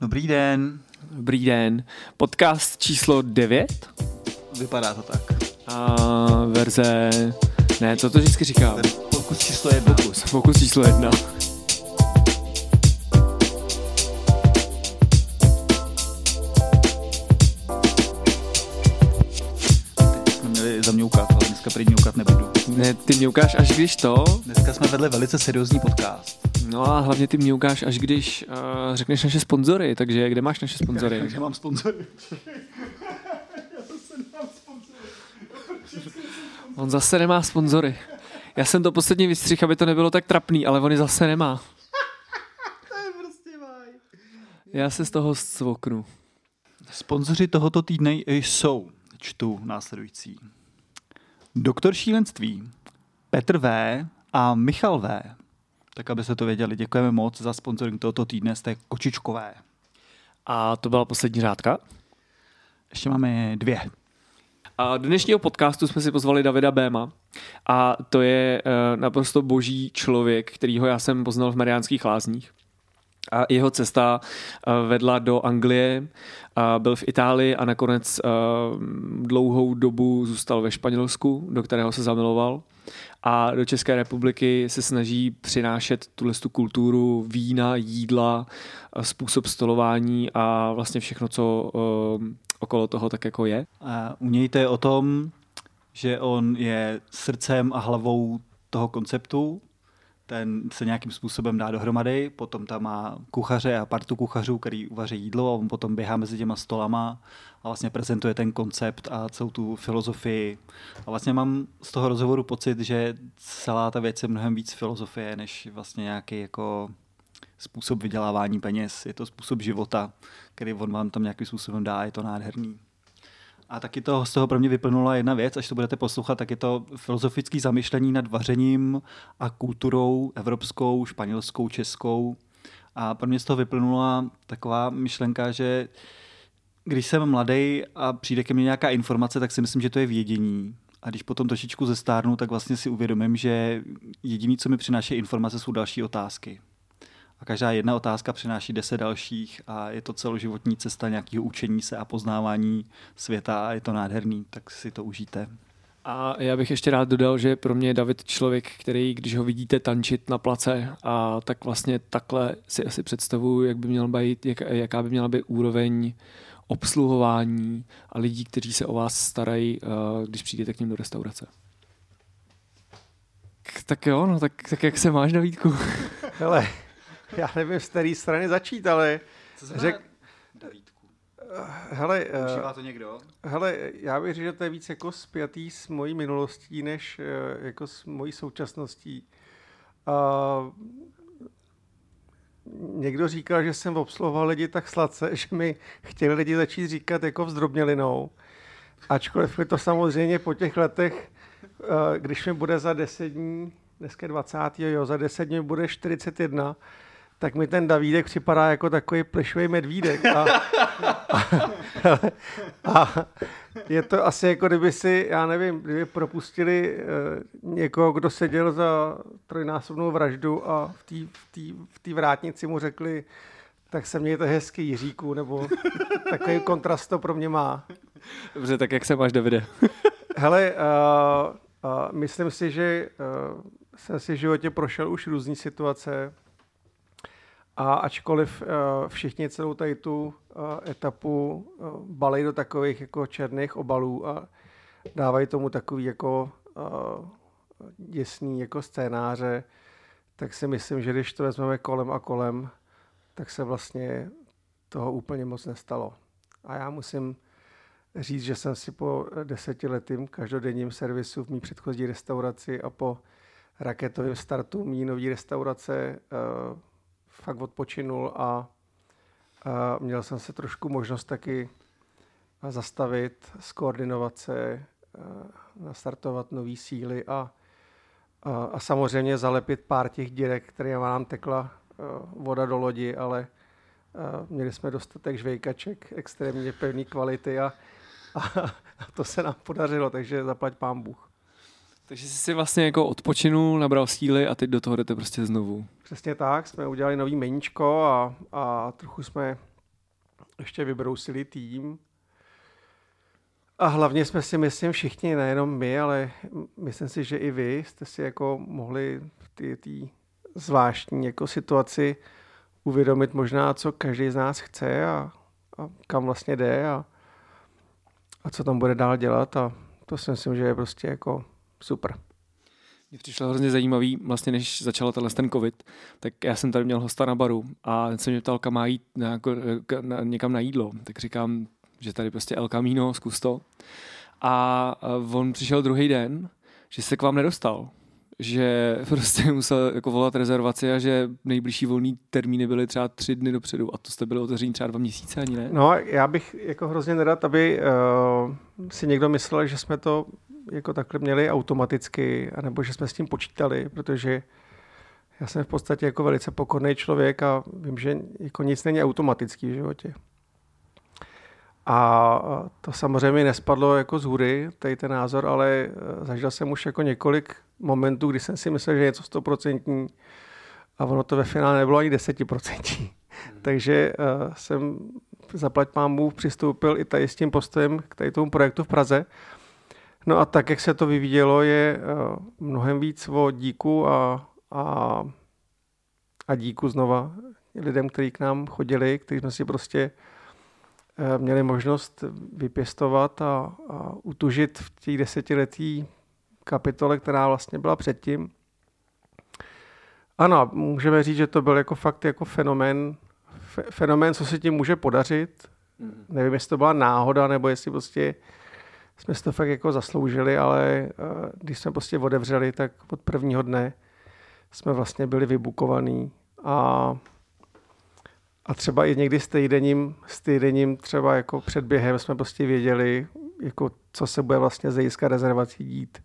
Dobrý den. Dobrý den. Podcast číslo 9? Vypadá to tak. A verze... Ne, co to vždycky říkám? Pokus číslo jedna. Pokus. Pokus číslo jedna. Měli zamňoukat, ale dneska prý mňoukat nebudu. Ne, ty mě ukáž až když to. Dneska jsme vedli velice seriózní podcast. No a hlavně ty mě ukáž až když uh, řekneš naše sponzory. Takže kde máš naše sponzory? Takže mám sponzory. On zase nemá sponzory. Já jsem to posledně vystřih, aby to nebylo tak trapný, ale on je zase nemá. To je prostě vaj. Já se z toho svoknu. Sponzoři tohoto týdne jsou, čtu následující. Doktor šílenství, Petr V. a Michal V. Tak abyste to věděli, děkujeme moc za sponsoring tohoto týdne z té kočičkové. A to byla poslední řádka. Ještě máme dvě. A do dnešního podcastu jsme si pozvali Davida Béma a to je uh, naprosto boží člověk, kterýho já jsem poznal v Mariánských lázních. A jeho cesta uh, vedla do Anglie, byl v Itálii a nakonec uh, dlouhou dobu zůstal ve Španělsku, do kterého se zamiloval. A do České republiky se snaží přinášet tuhle tu kulturu vína, jídla, uh, způsob stolování a vlastně všechno, co uh, okolo toho tak jako je. A u něj to je o tom, že on je srdcem a hlavou toho konceptu, ten se nějakým způsobem dá dohromady, potom tam má kuchaře a partu kuchařů, který uvaří jídlo a on potom běhá mezi těma stolama a vlastně prezentuje ten koncept a celou tu filozofii. A vlastně mám z toho rozhovoru pocit, že celá ta věc je mnohem víc filozofie, než vlastně nějaký jako způsob vydělávání peněz. Je to způsob života, který on vám tam nějakým způsobem dá, je to nádherný. A taky to z toho pro mě vyplnula jedna věc, až to budete poslouchat, tak je to filozofické zamyšlení nad vařením a kulturou evropskou, španělskou, českou. A pro mě z toho vyplnula taková myšlenka, že když jsem mladý a přijde ke mně nějaká informace, tak si myslím, že to je vědění. A když potom trošičku zestárnu, tak vlastně si uvědomím, že jediné, co mi přináší informace, jsou další otázky. A každá jedna otázka přináší deset dalších a je to celoživotní cesta nějakého učení se a poznávání světa a je to nádherný, tak si to užijte. A já bych ještě rád dodal, že pro mě je David člověk, který, když ho vidíte tančit na place, a tak vlastně takhle si asi představuju, jak by měl být, jak, jaká by měla být úroveň obsluhování a lidí, kteří se o vás starají, když přijdete k ním do restaurace. Tak jo, no, tak, tak jak se máš, Davídku? Hele, já nevím, z které strany začít, ale... Co řek... Davídku. Hele, Užívá to někdo? hele, já bych řekl, že to je víc jako spjatý s mojí minulostí, než eh, jako s mojí současností. Uh, někdo říkal, že jsem obsluhoval lidi tak sladce, že mi chtěli lidi začít říkat jako vzdrobnělinou. Ačkoliv je to samozřejmě po těch letech, když mi bude za 10 dní, dneska 20. jo, za 10 dní bude 41, tak mi ten Davídek připadá jako takový plišový medvídek. A, a, a je to asi jako kdyby si, já nevím, kdyby propustili uh, někoho, kdo seděl za trojnásobnou vraždu a v té v tý, v tý vrátnici mu řekli, tak se mějte hezký Jiříku, nebo takový kontrast to pro mě má. Dobře, tak jak se máš, Davide? Hele, uh, uh, myslím si, že uh, jsem si v životě prošel už různé situace, a ačkoliv uh, všichni celou tady tu uh, etapu uh, balej do takových jako černých obalů a dávají tomu takový jako děsný jako scénáře, tak si myslím, že když to vezmeme kolem a kolem, tak se vlastně toho úplně moc nestalo. A já musím říct, že jsem si po desetiletým každodenním servisu v mý předchozí restauraci a po raketovém startu mý nový restaurace fakt odpočinul a, a měl jsem se trošku možnost taky zastavit, skoordinovat se, nastartovat nové síly a, a, a samozřejmě zalepit pár těch dírek, které nám tekla voda do lodi, ale měli jsme dostatek žvejkaček extrémně pevné kvality a, a, a to se nám podařilo, takže zaplať pán Bůh. Takže jsi si vlastně jako odpočinul, nabral síly a teď do toho jdete prostě znovu. Přesně tak, jsme udělali nový meníčko a, a trochu jsme ještě vybrousili tým. A hlavně jsme si, myslím, všichni, nejenom my, ale myslím si, že i vy jste si jako mohli v té zvláštní jako situaci uvědomit možná, co každý z nás chce a, a kam vlastně jde a, a co tam bude dál dělat a to si myslím, že je prostě jako super. Mně přišlo hrozně zajímavý, vlastně než začal tenhle ten covid, tak já jsem tady měl hosta na baru a ten se mě ptal, kam má jít na, jako, na, někam na jídlo. Tak říkám, že tady prostě El Camino, zkus to. A on přišel druhý den, že se k vám nedostal že prostě musel jako volat rezervaci a že nejbližší volný termíny byly třeba tři dny dopředu a to jste byli otevření třeba dva měsíce ani ne? No já bych jako hrozně nerad, aby uh, si někdo myslel, že jsme to jako takhle měli automaticky, anebo že jsme s tím počítali, protože já jsem v podstatě jako velice pokorný člověk a vím, že jako nic není automatický v životě. A to samozřejmě nespadlo jako z hůry, tady ten názor, ale eh, zažil jsem už jako několik momentů, kdy jsem si myslel, že je něco stoprocentní a ono to ve finále nebylo ani desetiprocentní. Hmm. Takže uh, jsem zaplať pámbu přistoupil i tady s tím postojem k tady tomu projektu v Praze. No a tak, jak se to vyvíjelo, je uh, mnohem víc o díku a, a, a díku znova lidem, kteří k nám chodili, kteří jsme si prostě uh, měli možnost vypěstovat a, a utužit v těch desetiletí kapitole, která vlastně byla předtím. Ano, můžeme říct, že to byl jako fakt jako fenomén, fenomén, co se tím může podařit. Mm. Nevím, jestli to byla náhoda, nebo jestli prostě jsme si to fakt jako zasloužili, ale uh, když jsme prostě otevřeli, tak od prvního dne jsme vlastně byli vybukovaní a a třeba i někdy s týdením, s týdením třeba jako předběhem jsme prostě věděli, jako co se bude vlastně z rezervací dít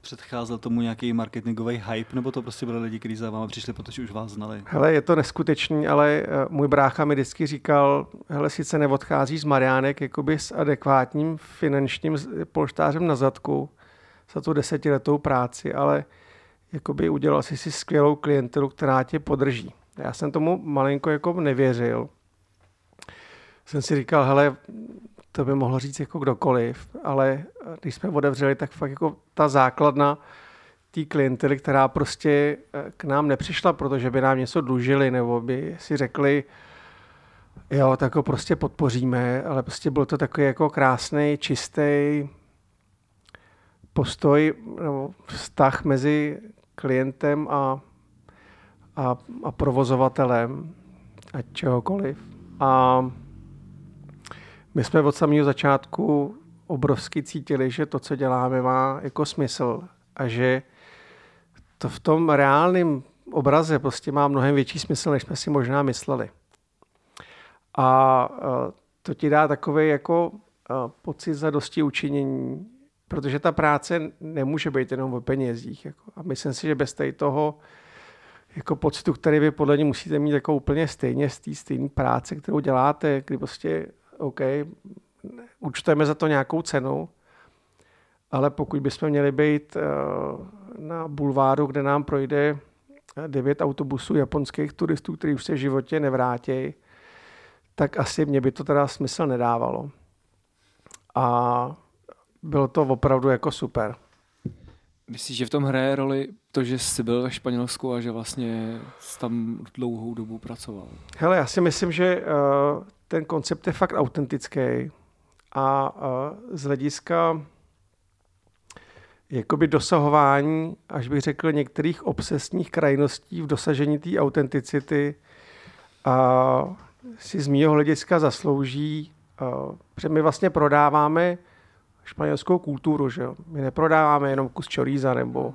předcházel tomu nějaký marketingový hype, nebo to prostě byly lidi, kteří za váma přišli, protože už vás znali? Hele, je to neskutečný, ale eh, můj brácha mi vždycky říkal, hele, sice neodchází z Mariánek jakoby s adekvátním finančním polštářem na zadku za tu desetiletou práci, ale jakoby udělal si si skvělou klientelu, která tě podrží. Já jsem tomu malinko jako nevěřil. Jsem si říkal, hele, to by mohl říct jako kdokoliv, ale když jsme otevřeli, tak fakt jako ta základna té klientely, která prostě eh, k nám nepřišla, protože by nám něco dlužili, nebo by si řekli, jo, tak ho prostě podpoříme, ale prostě byl to takový jako krásný, čistý postoj nebo vztah mezi klientem a, a, a provozovatelem a čehokoliv. A my jsme od samého začátku obrovsky cítili, že to, co děláme, má jako smysl a že to v tom reálném obraze prostě má mnohem větší smysl, než jsme si možná mysleli. A to ti dá takový jako pocit za dosti učinění, protože ta práce nemůže být jenom o penězích. Jako. A myslím si, že bez tady toho jako pocitu, který vy podle mě musíte mít jako úplně stejně z té stejné práce, kterou děláte, kdy prostě OK, účtujeme za to nějakou cenu, ale pokud bychom měli být eh, na bulváru, kde nám projde devět autobusů japonských turistů, kteří už se v životě nevrátí, tak asi mě by to teda smysl nedávalo. A bylo to opravdu jako super. Myslíš, že v tom hraje roli to, že jsi byl ve Španělsku a že vlastně jsi tam dlouhou dobu pracoval? Hele, já si myslím, že uh, ten koncept je fakt autentický a z hlediska jakoby dosahování, až bych řekl, některých obsesních krajností v dosažení té autenticity a si z mýho hlediska zaslouží, protože my vlastně prodáváme španělskou kulturu, že jo? My neprodáváme jenom kus čoríza nebo,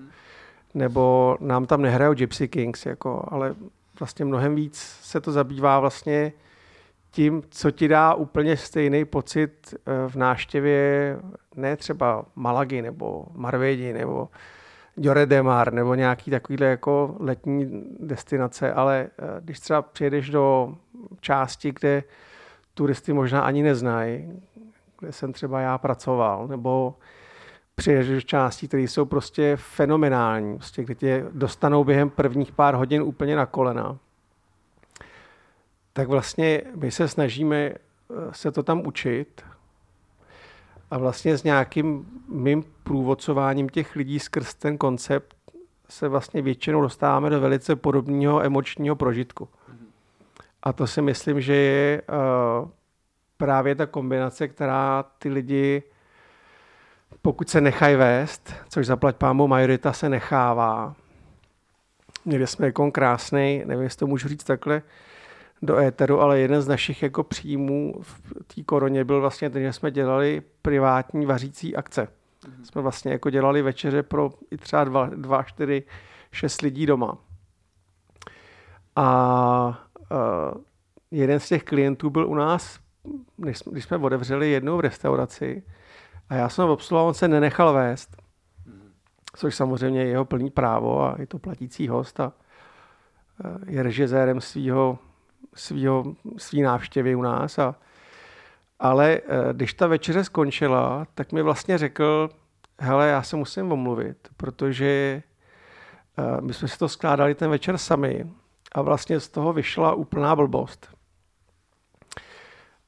nebo nám tam nehrajou Gypsy Kings, jako, ale vlastně mnohem víc se to zabývá vlastně tím, co ti dá úplně stejný pocit eh, v náštěvě ne třeba Malagy nebo Marvédi nebo Lloret de Mar nebo nějaký takovýhle jako letní destinace, ale eh, když třeba přijedeš do části, kde turisty možná ani neznají, kde jsem třeba já pracoval, nebo přijedeš do částí, které jsou prostě fenomenální, prostě, kde tě dostanou během prvních pár hodin úplně na kolena, tak vlastně my se snažíme eh, se to tam učit a vlastně s nějakým mým průvodcováním těch lidí skrz ten koncept se vlastně většinou dostáváme do velice podobného emočního prožitku. A to si myslím, že je uh, právě ta kombinace, která ty lidi, pokud se nechají vést, což zaplať pámu majorita se nechává. Měli jsme jako krásný, nevím, jestli to můžu říct takhle, do éteru, ale jeden z našich jako příjmů v té koroně byl vlastně ten, že jsme dělali privátní vařící akce. Mm-hmm. Jsme vlastně jako dělali večeře pro i třeba dva, dva, čtyři, šest lidí doma. A uh, jeden z těch klientů byl u nás, když jsme, když jsme otevřeli jednou v restauraci a já jsem obsluhoval, on se nenechal vést, mm-hmm. což samozřejmě je jeho plný právo a je to platící host a je režisérem svého svýho, svý návštěvy u nás. A, ale eh, když ta večeře skončila, tak mi vlastně řekl, hele, já se musím omluvit, protože eh, my jsme si to skládali ten večer sami a vlastně z toho vyšla úplná blbost.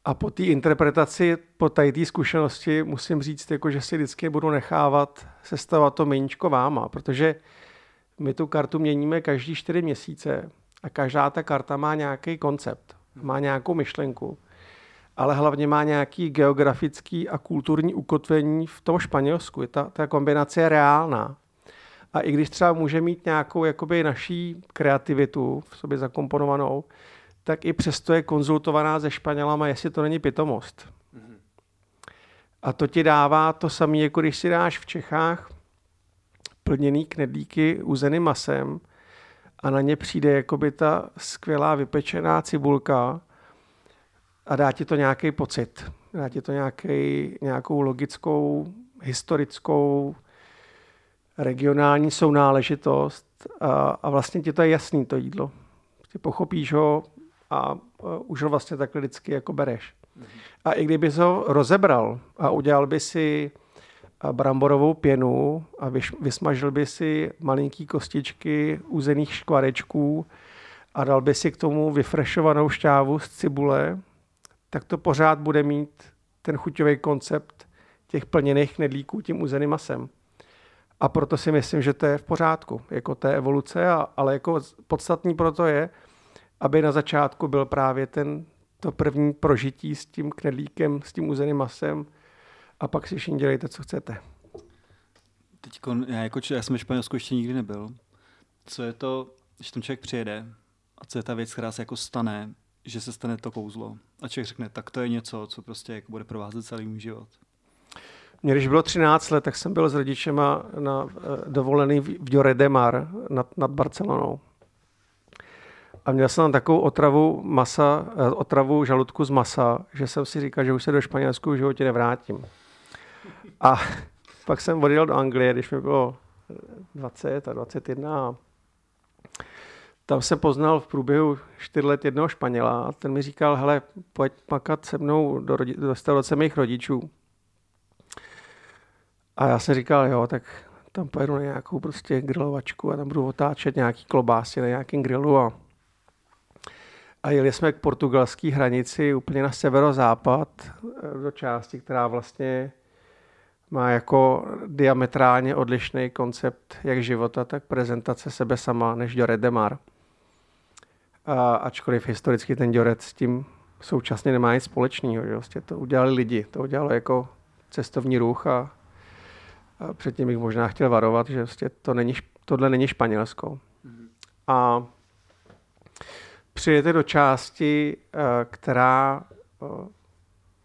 A po té interpretaci, po té zkušenosti musím říct, jako, že si vždycky budu nechávat sestavovat to meníčko váma, protože my tu kartu měníme každý čtyři měsíce a každá ta karta má nějaký koncept, má nějakou myšlenku, ale hlavně má nějaký geografický a kulturní ukotvení v tom Španělsku. Ta, ta kombinace je reálná. A i když třeba může mít nějakou jakoby naší kreativitu v sobě zakomponovanou, tak i přesto je konzultovaná se Španělama, jestli to není pitomost. A to ti dává to samé, jako když si dáš v Čechách plněný knedlíky uzeným masem, a na ně přijde jakoby ta skvělá vypečená cibulka a dá ti to nějaký pocit. Dá ti to nějaký, nějakou logickou, historickou, regionální sounáležitost a, a vlastně ti to je jasný, to jídlo. Ty pochopíš ho a, už ho vlastně takhle vždycky jako bereš. A i kdyby ho rozebral a udělal by si bramborovou pěnu a vysmažil by si malinký kostičky uzených škvarečků a dal by si k tomu vyfrešovanou šťávu z cibule, tak to pořád bude mít ten chuťový koncept těch plněných knedlíků tím uzeným masem. A proto si myslím, že to je v pořádku, jako té evoluce, a, ale jako podstatný proto je, aby na začátku byl právě ten, to první prožití s tím knedlíkem, s tím uzeným masem, a pak si všichni dělejte, co chcete. Teď já, jako, já jsem v Španělsku ještě nikdy nebyl. Co je to, když tam člověk přijede a co je ta věc, která se jako stane, že se stane to kouzlo. A člověk řekne, tak to je něco, co prostě jako bude provázet celý můj život. Mně, když bylo 13 let, tak jsem byl s rodičema na eh, dovolený v Jore de Mar nad, nad Barcelonou. A měl jsem tam takovou otravu masa, eh, otravu žaludku z masa, že jsem si říkal, že už se do Španělsku v životě nevrátím. A pak jsem odjel do Anglie, když mi bylo 20 a 21. A tam jsem poznal v průběhu 4 let jednoho Španěla a ten mi říkal, hele, pojď makat se mnou do, rodi- do restaurace mých rodičů. A já jsem říkal, jo, tak tam pojedu na nějakou prostě grilovačku a tam budu otáčet nějaký klobásy na nějakém grilu a, a jeli jsme k portugalské hranici úplně na severozápad eh, do části, která vlastně má jako diametrálně odlišný koncept jak života, tak prezentace sebe sama než Joret de Mar. A ačkoliv historicky ten Joret s tím současně nemá nic společného. Že? Vlastně to udělali lidi, to udělalo jako cestovní ruch a, a předtím bych možná chtěl varovat, že vlastně to není, tohle není Španělsko. Mm-hmm. A přijete do části, eh, která eh,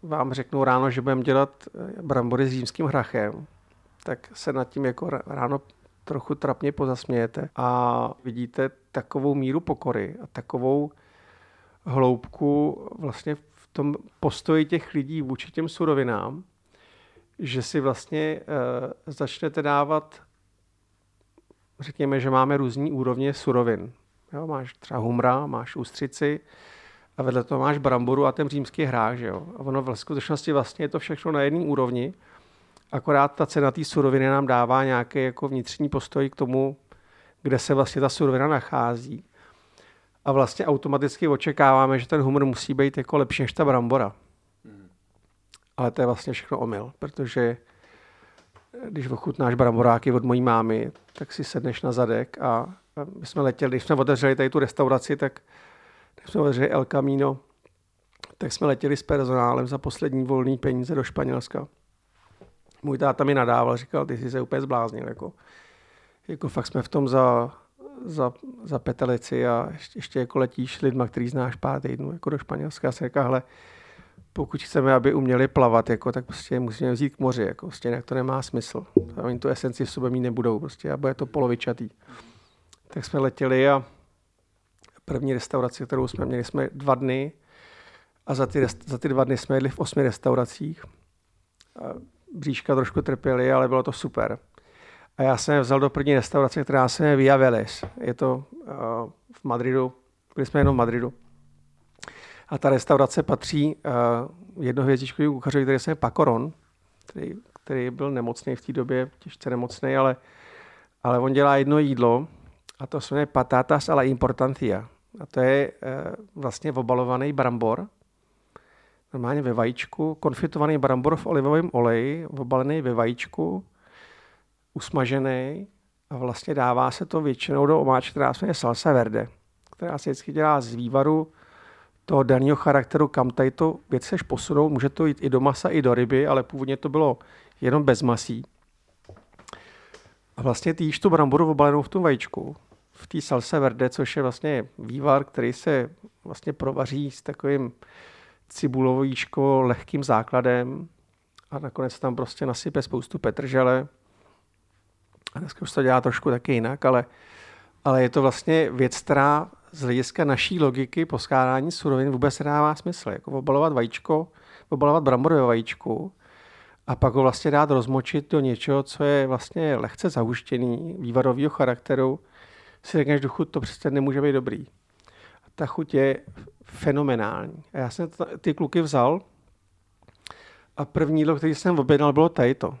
vám řeknou ráno, že budeme dělat eh, brambory s římským hrachem, tak se nad tím jako ráno trochu trapně pozasmějete a vidíte takovou míru pokory a takovou hloubku vlastně v tom postoji těch lidí vůči těm surovinám, že si vlastně začnete dávat, řekněme, že máme různý úrovně surovin. Jo, máš třeba humra, máš ústřici, a vedle toho máš bramboru a ten římský hrách, že jo. A ono v skutečnosti vlastně je to všechno na jedné úrovni, akorát ta cena té suroviny nám dává nějaký jako vnitřní postoj k tomu, kde se vlastně ta surovina nachází. a vlastně automaticky očekáváme, že ten humor musí být jako lepší než ta brambora. Ale to je vlastně všechno omyl, protože když ochutnáš bramboráky od mojí mámy, tak si sedneš na zadek a my jsme letěli, když jsme otevřeli tady tu restauraci, tak když jsme otevřeli El Camino, tak jsme letěli s personálem za poslední volný peníze do Španělska. Můj táta mi nadával, říkal, ty jsi se úplně zbláznil. Jako, jako fakt jsme v tom za, za, za petelici a ještě, ještě jako letíš lidma, který znáš pár týdnů jako do Španělska. Já jsem říkal, hele, pokud chceme, aby uměli plavat, jako, tak prostě musíme vzít k moři, jako, prostě jinak to nemá smysl. Oni tu esenci v sobě mít nebudou prostě, a bude to polovičatý. Tak jsme letěli a první restauraci, kterou jsme měli, jsme dva dny a za ty, za ty dva dny jsme jedli v osmi restauracích. A bříška trošku trpěly, ale bylo to super. A já jsem je vzal do první restaurace, která se jmenuje Via Veles. Je to uh, v Madridu, byli jsme jenom v Madridu. A ta restaurace patří uh, jednohvězdičkovému kuchařovi, který se jmenuje Pacoron, který, který byl nemocný v té době, těžce nemocný, ale, ale on dělá jedno jídlo a to se jmenuje patatas a la importancia. A to je uh, vlastně obalovaný brambor, normálně ve vajíčku, konfitovaný brambor v olivovém oleji, obalený ve vajíčku, usmažený a vlastně dává se to většinou do omáčky, která se salsa verde, která se vždycky dělá z vývaru toho daného charakteru, kam tady to věc seš posunou. Může to jít i do masa, i do ryby, ale původně to bylo jenom bez masí. A vlastně ty jíš tu bramboru obalenou v tom vajíčku, té salse verde, což je vlastně vývar, který se vlastně provaří s takovým cibulovíčko lehkým základem a nakonec tam prostě nasype spoustu petržele. A dneska už to dělá trošku taky jinak, ale, ale je to vlastně věc, která z hlediska naší logiky poskládání surovin vůbec nedává smysl. Jako obalovat vajíčko, obalovat bramborové vajíčku a pak ho vlastně dát rozmočit do něčeho, co je vlastně lehce zahuštěný, vývarového charakteru, si řekneš, duchu, to přece nemůže být dobrý. A ta chuť je fenomenální. A já jsem ty kluky vzal a první jídlo, který jsem objednal, bylo to.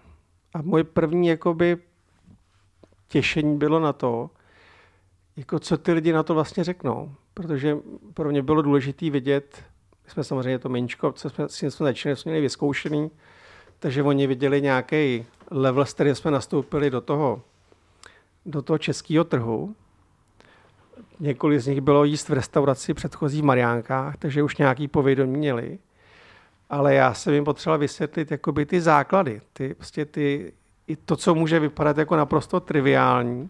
A moje první jakoby těšení bylo na to, jako co ty lidi na to vlastně řeknou. Protože pro mě bylo důležité vidět, my jsme samozřejmě to menčko, co jsme, si jsme začali, jsme měli vyzkoušený, takže oni viděli nějaký level, s kterým jsme nastoupili do toho, do toho českého trhu. Několik z nich bylo jíst v restauraci předchozí v Mariánkách, takže už nějaký povědomí měli. Ale já jsem jim potřeboval vysvětlit jakoby ty základy, ty, prostě ty, i to, co může vypadat jako naprosto triviální,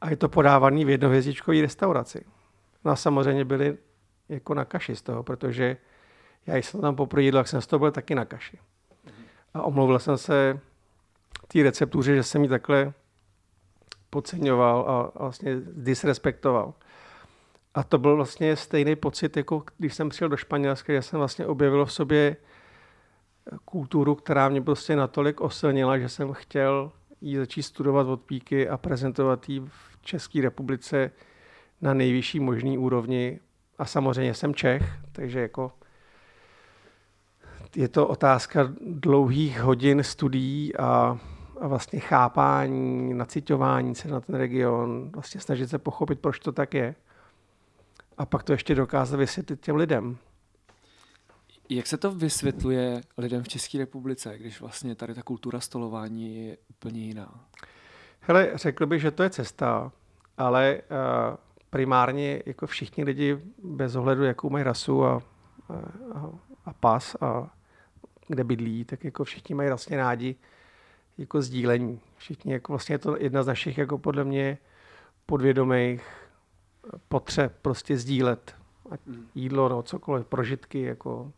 a je to podávaný v jednohvězdičkové restauraci. No a samozřejmě byli jako na kaši z toho, protože já jsem tam poprvé jídl, jak jsem z toho byl taky na kaši. A omluvil jsem se té receptuře, že jsem ji takhle podceňoval a vlastně disrespektoval. A to byl vlastně stejný pocit, jako když jsem přijel do Španělska, že jsem vlastně objevil v sobě kulturu, která mě prostě natolik osilnila, že jsem chtěl ji začít studovat od píky a prezentovat ji v České republice na nejvyšší možný úrovni. A samozřejmě jsem Čech, takže jako je to otázka dlouhých hodin studií a, a vlastně chápání, nacitování se na ten region, vlastně snažit se pochopit, proč to tak je. A pak to ještě dokázat vysvětlit těm lidem. Jak se to vysvětluje lidem v České republice, když vlastně tady ta kultura stolování je úplně jiná? Hele, řekl bych, že to je cesta, ale uh, primárně jako všichni lidi bez ohledu, jakou mají rasu a, a, a pas a kde bydlí, tak jako všichni mají vlastně rádi jako sdílení. Všichni, jako vlastně je to jedna z našich jako podle mě podvědomých potřeb prostě sdílet. Ať hmm. jídlo, no, cokoliv, prožitky, jako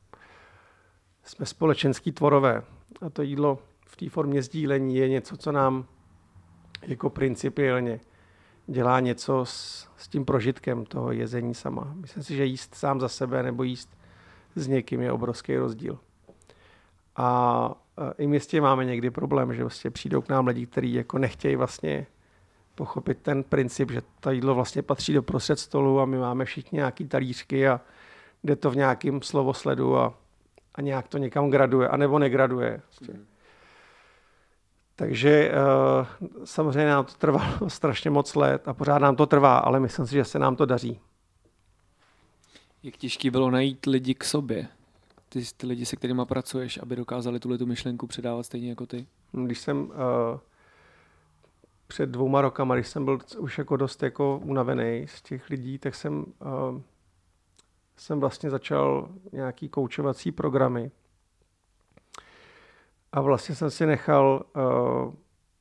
jsme společenský tvorové. A to jídlo v té formě sdílení je něco, co nám jako principiálně dělá něco s, s tím prožitkem toho jezení sama. Myslím si, že jíst sám za sebe nebo jíst s někým je obrovský rozdíl. A i my s tím máme někdy problém, že vlastně přijdou k nám lidi, kteří jako nechtějí vlastně pochopit ten princip, že to jídlo vlastně patří do prostřed stolu a my máme všichni nějaký talířky a jde to v nějakém slovosledu a, a nějak to někam graduje, anebo negraduje. Vlastně. Mm. Takže uh, samozřejmě nám to trvalo strašně moc let a pořád nám to trvá, ale myslím si, že se nám to daří. Jak těžký bylo najít lidi k sobě? Ty, ty lidi, se kterými pracuješ, aby dokázali tuhle tu myšlenku předávat stejně jako ty? Když jsem uh, před dvouma rokama, když jsem byl už jako dost jako unavený z těch lidí, tak jsem, uh, jsem vlastně začal nějaký koučovací programy. A vlastně jsem si nechal uh,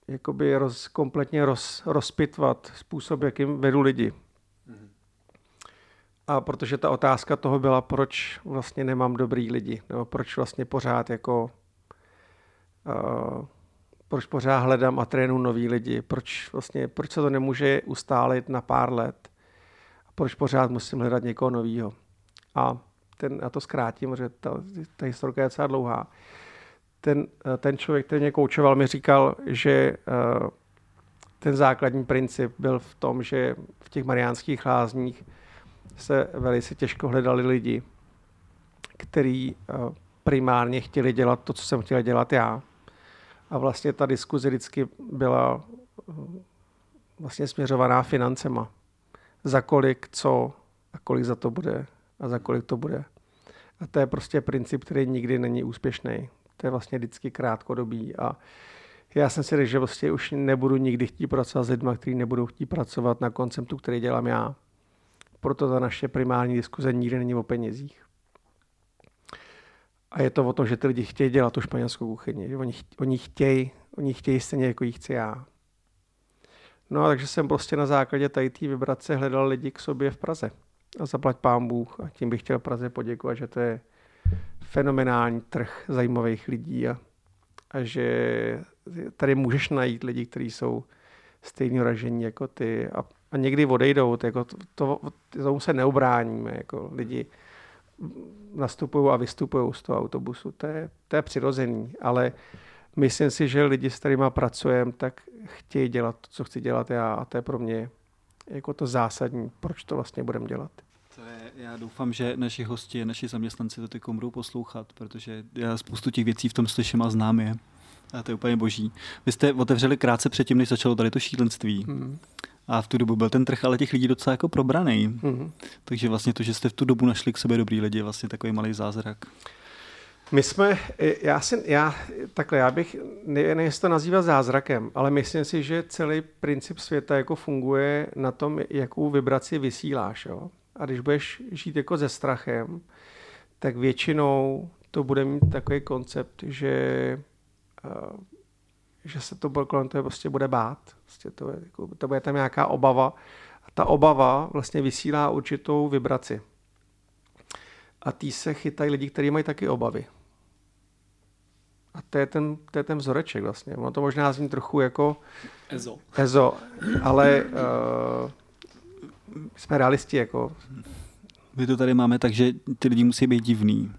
jakoby roz, kompletně roz, rozpitvat způsob, jakým vedu lidi. A protože ta otázka toho byla, proč vlastně nemám dobrý lidi, nebo proč vlastně pořád jako uh, proč pořád hledám a trénu nový lidi, proč vlastně, proč se to nemůže ustálit na pár let, a proč pořád musím hledat někoho nového. A ten, já to zkrátím, protože ta, ta historka je docela dlouhá. Ten, ten člověk, který mě koučoval, mi říkal, že uh, ten základní princip byl v tom, že v těch mariánských lázních se velice těžko hledali lidi, kteří uh, primárně chtěli dělat to, co jsem chtěl dělat já. A vlastně ta diskuze vždycky byla uh, vlastně směřovaná financema. Za kolik, co a kolik za to bude a za kolik to bude. A to je prostě princip, který nikdy není úspěšný. To je vlastně vždycky krátkodobý a já jsem si řekl, že vlastně už nebudu nikdy chtít pracovat s lidmi, kteří nebudou chtít pracovat na konceptu, který dělám já. Proto ta naše primární diskuze nikdy není o penězích. A je to o tom, že ty lidi chtějí dělat tu španělskou kuchyni. Že oni, oni, chtějí, oni chtějí stejně, jako ji chci já. No a takže jsem prostě na základě tady té vibrace hledal lidi k sobě v Praze. A zaplať pán Bůh. A tím bych chtěl Praze poděkovat, že to je fenomenální trh zajímavých lidí a, a že tady můžeš najít lidi, kteří jsou stejně ražení jako ty a, a někdy odejdou, to, jako to, to, tomu se neubráníme, jako lidi nastupují a vystupují z toho autobusu, to je, to je přirozený, ale myslím si, že lidi, s kterými pracujeme, tak chtějí dělat to, co chci dělat já a to je pro mě jako to zásadní, proč to vlastně budeme dělat. To je, já doufám, že naši hosti, naši zaměstnanci to teď budou poslouchat, protože já spoustu těch věcí v tom slyším a znám je. A to je úplně boží. Vy jste otevřeli krátce předtím, než začalo tady to šílenství. Mm. A v tu dobu byl ten trh ale těch lidí docela jako probraný. Mm. Takže vlastně to, že jste v tu dobu našli k sobě dobrý lidi, je vlastně takový malý zázrak. My jsme, já, si, já, takhle, já bych, nevím, jestli to nazývat zázrakem, ale myslím si, že celý princip světa jako funguje na tom, jakou vibraci vysíláš. Jo? A když budeš žít jako se strachem, tak většinou to bude mít takový koncept, že že se to kolem toho prostě bude bát. Prostě to, je, jako, to bude tam nějaká obava. A ta obava vlastně vysílá určitou vibraci. A tý se chytají lidi, kteří mají taky obavy. A to je ten, to je ten vzoreček vlastně. Ono to možná zní trochu jako... Ezo. Ezo, ale uh, jsme realisti jako. My to tady máme tak, že ty lidi musí být divný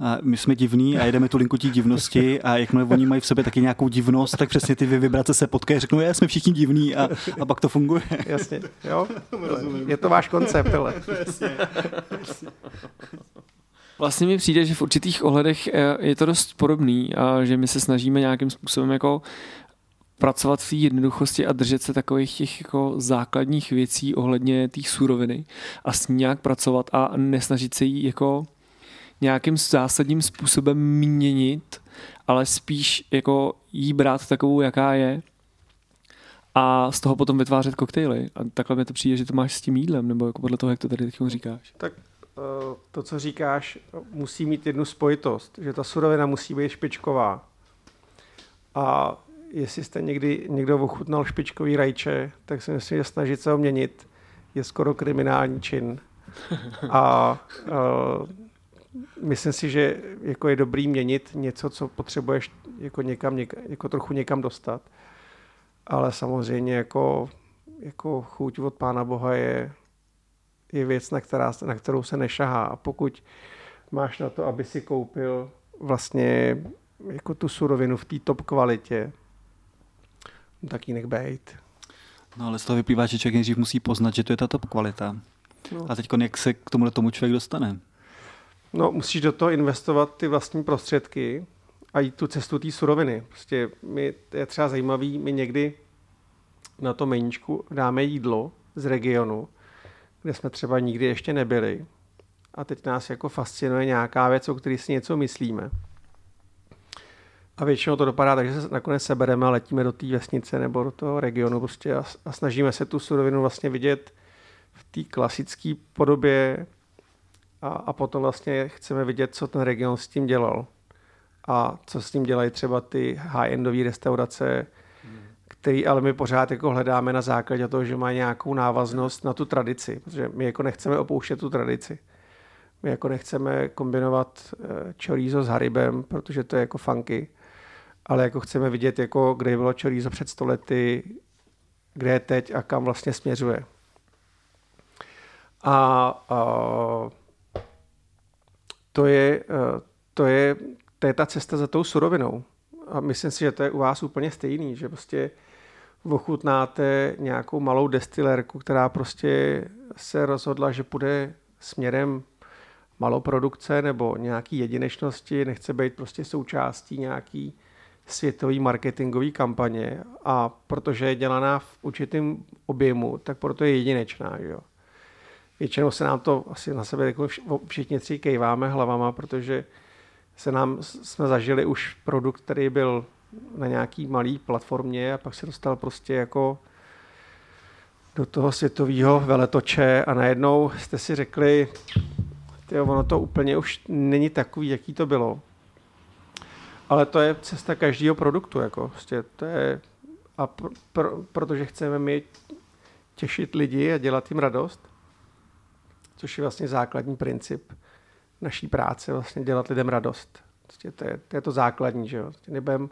a my jsme divní a jedeme tu linku tí divnosti a jakmile oni mají v sobě taky nějakou divnost, tak přesně ty vibrace se potkají, řeknou, že jsme všichni divní a, a pak to funguje. Jasně, jo. Je to váš koncept, ale. Vlastně mi přijde, že v určitých ohledech eh, je to dost podobný a že my se snažíme nějakým způsobem jako pracovat v té jednoduchosti a držet se takových těch jako základních věcí ohledně té suroviny a s ní nějak pracovat a nesnažit se jí jako nějakým zásadním způsobem měnit, ale spíš jako jí brát takovou, jaká je a z toho potom vytvářet koktejly. A takhle mi to přijde, že to máš s tím jídlem, nebo jako podle toho, jak to tady teď říkáš. Tak eh, to, co říkáš, musí mít jednu spojitost, že ta surovina musí být špičková. A jestli jste někdy někdo ochutnal špičkový rajče, tak si myslím, že snažit se ho měnit je skoro kriminální čin. A uh, myslím si, že jako je dobrý měnit něco, co potřebuješ jako, někam, něk, jako trochu někam dostat. Ale samozřejmě jako, jako chuť od Pána Boha je, je věc, na, která, na kterou se nešahá. A pokud máš na to, aby si koupil vlastně jako tu surovinu v té top kvalitě, tak ji nech bejt. No ale z toho vyplývá, že člověk nejdřív musí poznat, že to je ta top kvalita. No. A teď jak se k tomu tomu člověk dostane? No, musíš do toho investovat ty vlastní prostředky a jít tu cestu té suroviny. Prostě my, je třeba zajímavý, my někdy na to meníčku dáme jídlo z regionu, kde jsme třeba nikdy ještě nebyli. a teď nás jako fascinuje nějaká věc, o které si něco myslíme. A většinou to dopadá tak, že se nakonec sebereme a letíme do té vesnice nebo do toho regionu prostě a, a snažíme se tu surovinu vlastně vidět v té klasické podobě a, a potom vlastně chceme vidět, co ten region s tím dělal a co s tím dělají třeba ty high-endové restaurace, který ale my pořád jako hledáme na základě toho, že má nějakou návaznost na tu tradici, protože my jako nechceme opouštět tu tradici. My jako nechceme kombinovat eh, chorizo s haribem, protože to je jako funky, ale jako chceme vidět, jako kde bylo chorizo před stolety, kde je teď a kam vlastně směřuje. A, a to, je, eh, to, je, to je ta cesta za tou surovinou. A myslím si, že to je u vás úplně stejný, že prostě ochutnáte nějakou malou destilérku, která prostě se rozhodla, že půjde směrem maloprodukce nebo nějaký jedinečnosti, nechce být prostě součástí nějaký světový marketingový kampaně a protože je dělaná v určitém objemu, tak proto je jedinečná. Že jo. Většinou se nám to asi na sebe jako všichni tři kejváme hlavama, protože se nám, jsme zažili už produkt, který byl na nějaký malý platformě a pak se dostal prostě jako do toho světového veletoče a najednou jste si řekli, tyjo, ono to úplně už není takový, jaký to bylo. Ale to je cesta každého produktu, jako prostě to je, a pro, pro, protože chceme my těšit lidi a dělat jim radost, což je vlastně základní princip naší práce, vlastně dělat lidem radost. Prostě to, je, to je to základní, že jo. Prostě nebudem,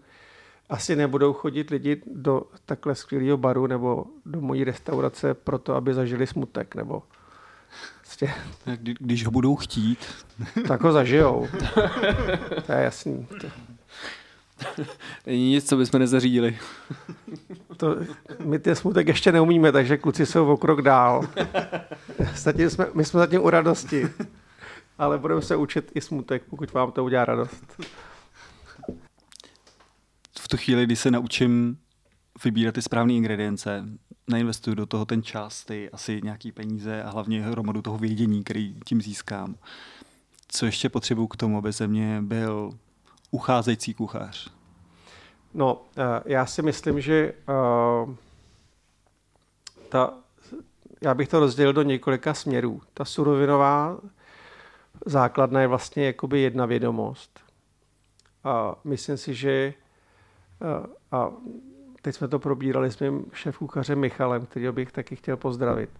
asi nebudou chodit lidi do takhle skvělého baru nebo do mojí restaurace proto, aby zažili smutek, nebo prostě... Když ho budou chtít. Tak ho zažijou. To je jasný. To... Není nic, co bychom nezařídili. To, my ten smutek ještě neumíme, takže kluci jsou o krok dál. Zatím jsme, my jsme zatím u radosti. Ale budeme se učit i smutek, pokud vám to udělá radost v tu chvíli, kdy se naučím vybírat ty správné ingredience, nainvestuju do toho ten čas, ty asi nějaký peníze a hlavně hromadu toho vědění, který tím získám. Co ještě potřebuju k tomu, aby ze mě byl ucházející kuchař? No, eh, já si myslím, že uh, ta, já bych to rozdělil do několika směrů. Ta surovinová základna je vlastně jakoby jedna vědomost. A myslím si, že a teď jsme to probírali s mým šéf-kuchařem Michalem, který bych taky chtěl pozdravit.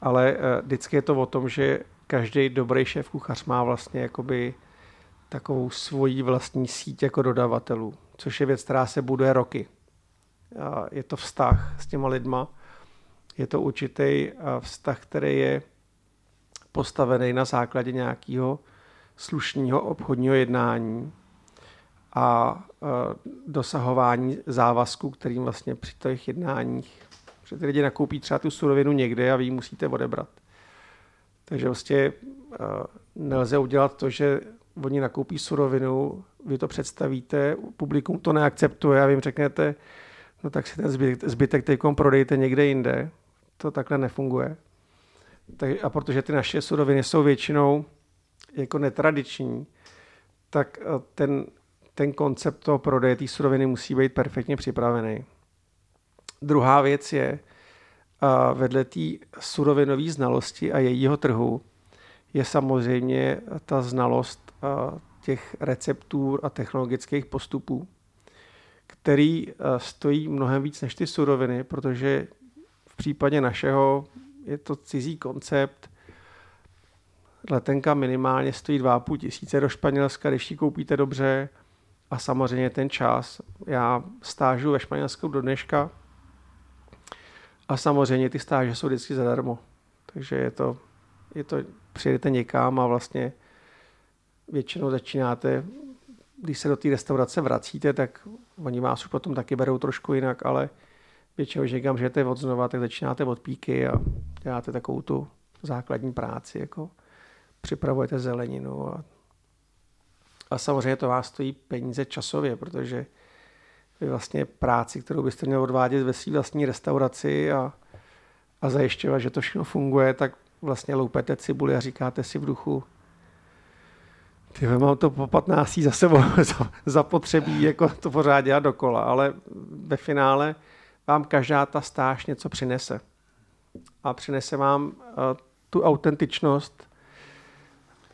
Ale eh, vždycky je to o tom, že každý dobrý šéf-kuchař má vlastně jakoby takovou svoji vlastní síť jako dodavatelů, což je věc, která se buduje roky. Je to vztah s těma lidma, je to určitý vztah, který je postavený na základě nějakého slušného obchodního jednání, a dosahování závazků, kterým vlastně při těch jednáních, že ty lidi nakoupí třeba tu surovinu někde a vy ji musíte odebrat. Takže vlastně nelze udělat to, že oni nakoupí surovinu, vy to představíte, publikum to neakceptuje a vy jim řeknete, no tak si ten zbytek, zbytek teď prodejte někde jinde. To takhle nefunguje. Tak, a protože ty naše suroviny jsou většinou jako netradiční, tak ten ten koncept toho prodeje té suroviny musí být perfektně připravený. Druhá věc je, vedle té surovinové znalosti a jejího trhu je samozřejmě ta znalost těch receptů a technologických postupů, který stojí mnohem víc než ty suroviny, protože v případě našeho je to cizí koncept. Letenka minimálně stojí 2,5 tisíce do Španělska, když ji koupíte dobře, a samozřejmě ten čas. Já stážu ve Španělsku do dneška a samozřejmě ty stáže jsou vždycky zadarmo. Takže je to, je to, přijedete někam a vlastně většinou začínáte, když se do té restaurace vracíte, tak oni vás už potom taky berou trošku jinak, ale většinou, když někam žijete od znova, tak začínáte od píky a děláte takovou tu základní práci, jako připravujete zeleninu a a samozřejmě to vás stojí peníze časově, protože vy vlastně práci, kterou byste měl odvádět ve své vlastní restauraci a, a zajišťovat, že to všechno funguje, tak vlastně loupete cibuli a říkáte si v duchu, ty mám to po 15. za sebou zapotřebí jako to pořád dělat dokola, ale ve finále vám každá ta stáž něco přinese. A přinese vám uh, tu autentičnost.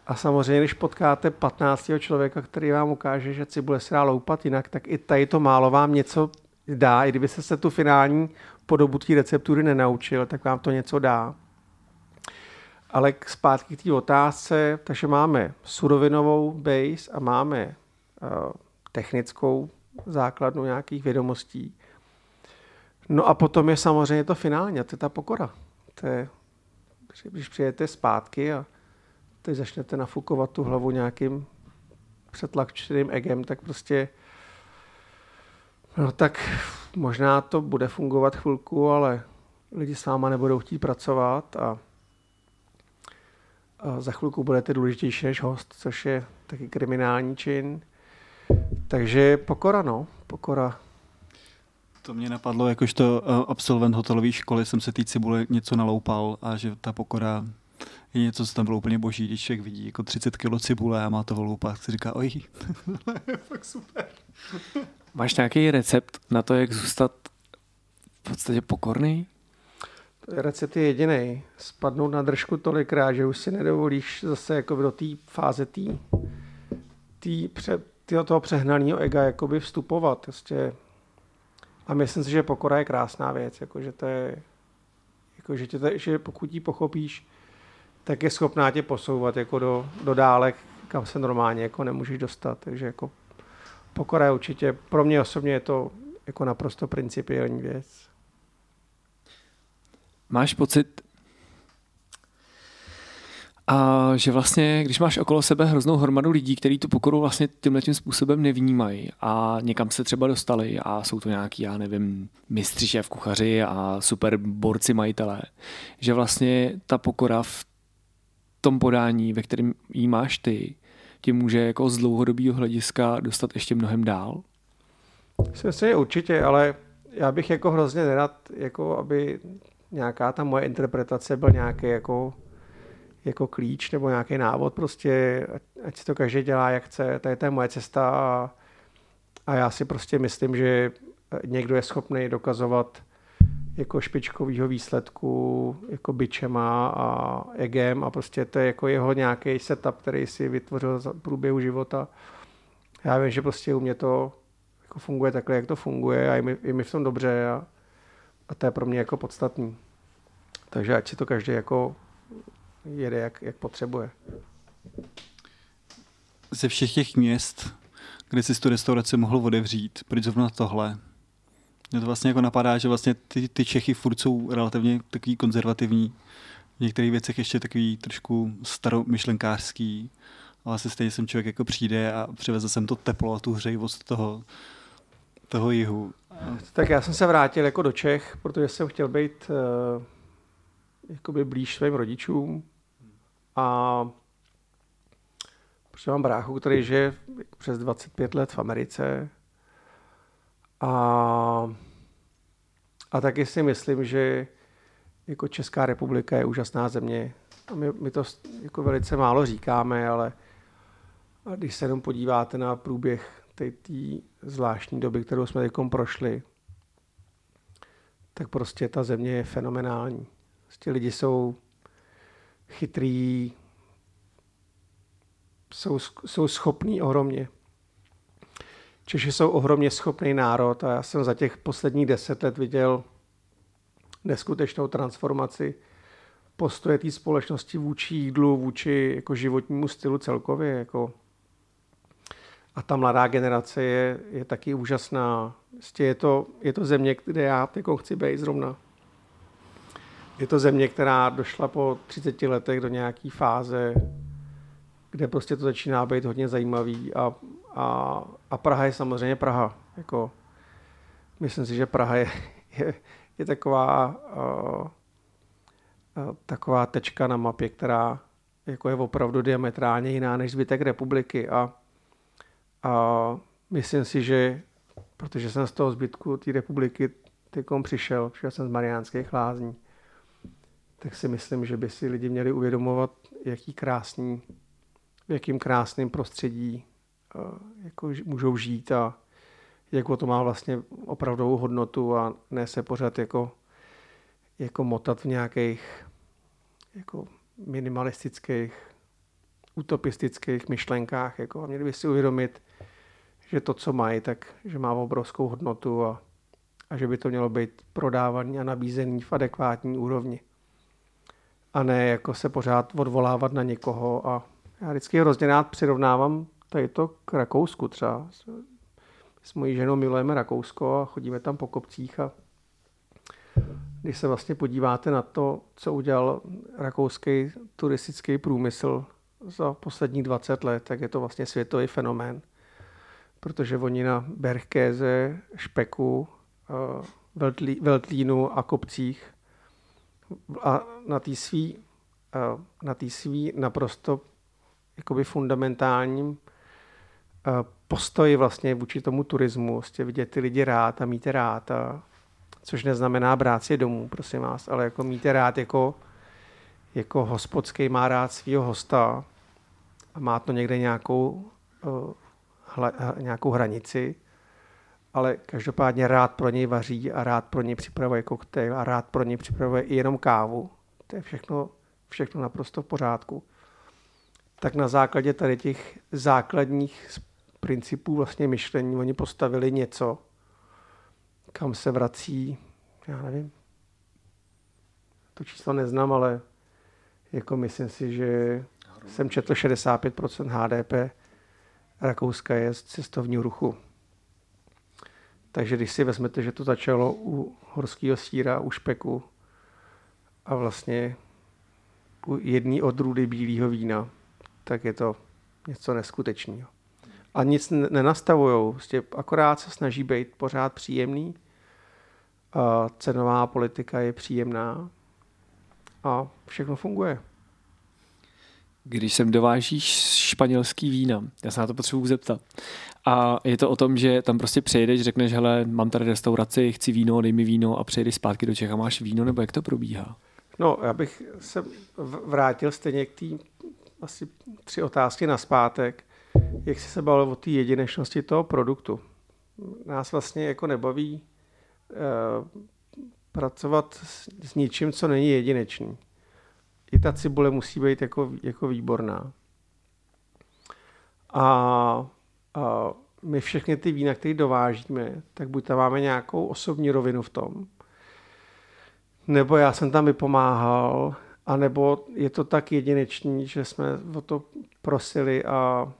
A samozřejmě, když potkáte 15. člověka, který vám ukáže, že cibule se dá loupat jinak, tak i tady to málo vám něco dá. I kdyby se tu finální podobu té receptury nenaučil, tak vám to něco dá. Ale zpátky k té otázce, takže máme surovinovou base a máme uh, technickou základnu nějakých vědomostí. No a potom je samozřejmě to finálně, to je ta pokora. To je, když přijete zpátky a teď začnete nafukovat tu hlavu nějakým přetlakčeným egem, tak prostě no tak možná to bude fungovat chvilku, ale lidi s váma nebudou chtít pracovat a za chvilku budete důležitější než host, což je taky kriminální čin. Takže pokora, no, pokora. To mě napadlo, jakožto eh, absolvent hotelové školy jsem se té cibule něco naloupal a že ta pokora je něco, co tam bylo úplně boží, když člověk vidí jako 30 kg cibule a má to loupat, si říká, oj, to je fakt super. Máš nějaký recept na to, jak zůstat v podstatě pokorný? Recept je jediný. Spadnout na držku tolikrát, že už si nedovolíš zase jako do té fáze té tý pře, týho toho přehnaného ega jakoby vstupovat. Prostě. A myslím si, že pokora je krásná věc. Jako, že to je, jako, že, tě, že pokud ji pochopíš, tak je schopná tě posouvat jako do, do dálek, kam se normálně jako nemůžeš dostat. Takže jako pokora je určitě, pro mě osobně je to jako naprosto principiální věc. Máš pocit, a že vlastně, když máš okolo sebe hroznou hromadu lidí, kteří tu pokoru vlastně tímhle tím způsobem nevnímají a někam se třeba dostali a jsou to nějaký, já nevím, mistři, šéf kuchaři a super borci majitelé, že vlastně ta pokora v tom podání, ve kterém jí máš ty, ti může jako z dlouhodobého hlediska dostat ještě mnohem dál? Myslím si určitě, ale já bych jako hrozně nerad, jako aby nějaká ta moje interpretace byl nějaký jako, jako klíč nebo nějaký návod, prostě ať, si to každý dělá, jak chce, to je to moje cesta a, a já si prostě myslím, že někdo je schopný dokazovat jako špičkovýho výsledku jako byčema a egem a prostě to je jako jeho nějaký setup, který si vytvořil za průběhu života. Já vím, že prostě u mě to jako funguje takhle, jak to funguje a je mi, je mi v tom dobře a, a to je pro mě jako podstatný. Takže ať si to každý jako jede, jak, jak potřebuje. Ze všech těch měst, kde si tu restauraci mohl otevřít, proč zrovna tohle? Mě to vlastně jako napadá, že vlastně ty, ty Čechy furt jsou relativně takový konzervativní, v některých věcech ještě takový trošku staromyšlenkářský, ale se stejně sem člověk jako přijde a přiveze sem to teplo a tu hřejivost toho, toho jihu. Tak já jsem se vrátil jako do Čech, protože jsem chtěl být uh, jakoby blíž svým rodičům a protože mám bráchu, který žije přes 25 let v Americe a, a taky si myslím, že jako Česká republika je úžasná země. A my, my to jako velice málo říkáme, ale když se jenom podíváte na průběh té zvláštní doby, kterou jsme teď prošli, tak prostě ta země je fenomenální. Prostě lidi jsou chytrý, jsou, jsou schopní ohromně. Češi jsou ohromně schopný národ a já jsem za těch posledních deset let viděl neskutečnou transformaci postoje té společnosti vůči jídlu, vůči jako životnímu stylu celkově. Jako. A ta mladá generace je, je taky úžasná. Prostě je, to, je to země, kde já jako chci být zrovna. Je to země, která došla po 30 letech do nějaké fáze, kde prostě to začíná být hodně zajímavý a, a, a Praha je samozřejmě Praha. Jako, myslím si, že Praha je, je, je taková, uh, taková tečka na mapě, která jako je opravdu diametrálně jiná než zbytek republiky a, a myslím si, že protože jsem z toho zbytku té republiky tykom přišel, přišel jsem z Mariánských lázní, tak si myslím, že by si lidi měli uvědomovat, jaký krásný, v jakým krásném prostředí uh, jako můžou žít a jak to má vlastně opravdovou hodnotu a ne se pořád jako, jako motat v nějakých jako minimalistických, utopistických myšlenkách. Jako. A měli by si uvědomit, že to, co mají, tak že má obrovskou hodnotu a, a že by to mělo být prodávaný a nabízený v adekvátní úrovni. A ne jako se pořád odvolávat na někoho. A já vždycky hrozně rád přirovnávám tady to k Rakousku třeba. S mojí ženou milujeme Rakousko a chodíme tam po kopcích a když se vlastně podíváte na to, co udělal rakouský turistický průmysl za poslední 20 let, tak je to vlastně světový fenomén. Protože oni na Berchkéze, Špeku, eh, Veltlínu a kopcích a na té svý, eh, na tý svý naprosto jakoby fundamentálním eh, postoji vlastně vůči tomu turismu, vlastně vidět ty lidi rád a mít rád a což neznamená brát si domů, prosím vás, ale jako mít rád jako, jako hospodský má rád svého hosta a má to někde nějakou, hla, nějakou hranici, ale každopádně rád pro něj vaří a rád pro něj připravuje koktejl a rád pro něj připravuje i jenom kávu. To je všechno, všechno naprosto v pořádku. Tak na základě tady těch základních principů vlastně myšlení oni postavili něco, kam se vrací, já nevím, to číslo neznám, ale jako myslím si, že jsem četl 65% HDP Rakouska je z cestovního ruchu. Takže když si vezmete, že to začalo u horského síra, u špeku a vlastně u jedné odrůdy bílého vína, tak je to něco neskutečného. A nic nenastavují, prostě akorát se snaží být pořád příjemný a cenová politika je příjemná a všechno funguje. Když sem dovážíš španělský vína, já se na to potřebuji zeptat. A je to o tom, že tam prostě přejdeš, řekneš, hele, mám tady restauraci, chci víno, dej mi víno a přejdeš zpátky do Čech a máš víno, nebo jak to probíhá? No, já bych se vrátil stejně k té asi tři otázky na zpátek. Jak jsi se bavil o té jedinečnosti toho produktu? Nás vlastně jako nebaví Eh, pracovat s, s ničím, co není jedinečný. Ta cibule musí být jako, jako výborná. A, a my všechny ty vína, které dovážíme, tak buď tam máme nějakou osobní rovinu v tom, nebo já jsem tam vypomáhal, anebo je to tak jedinečný, že jsme o to prosili a,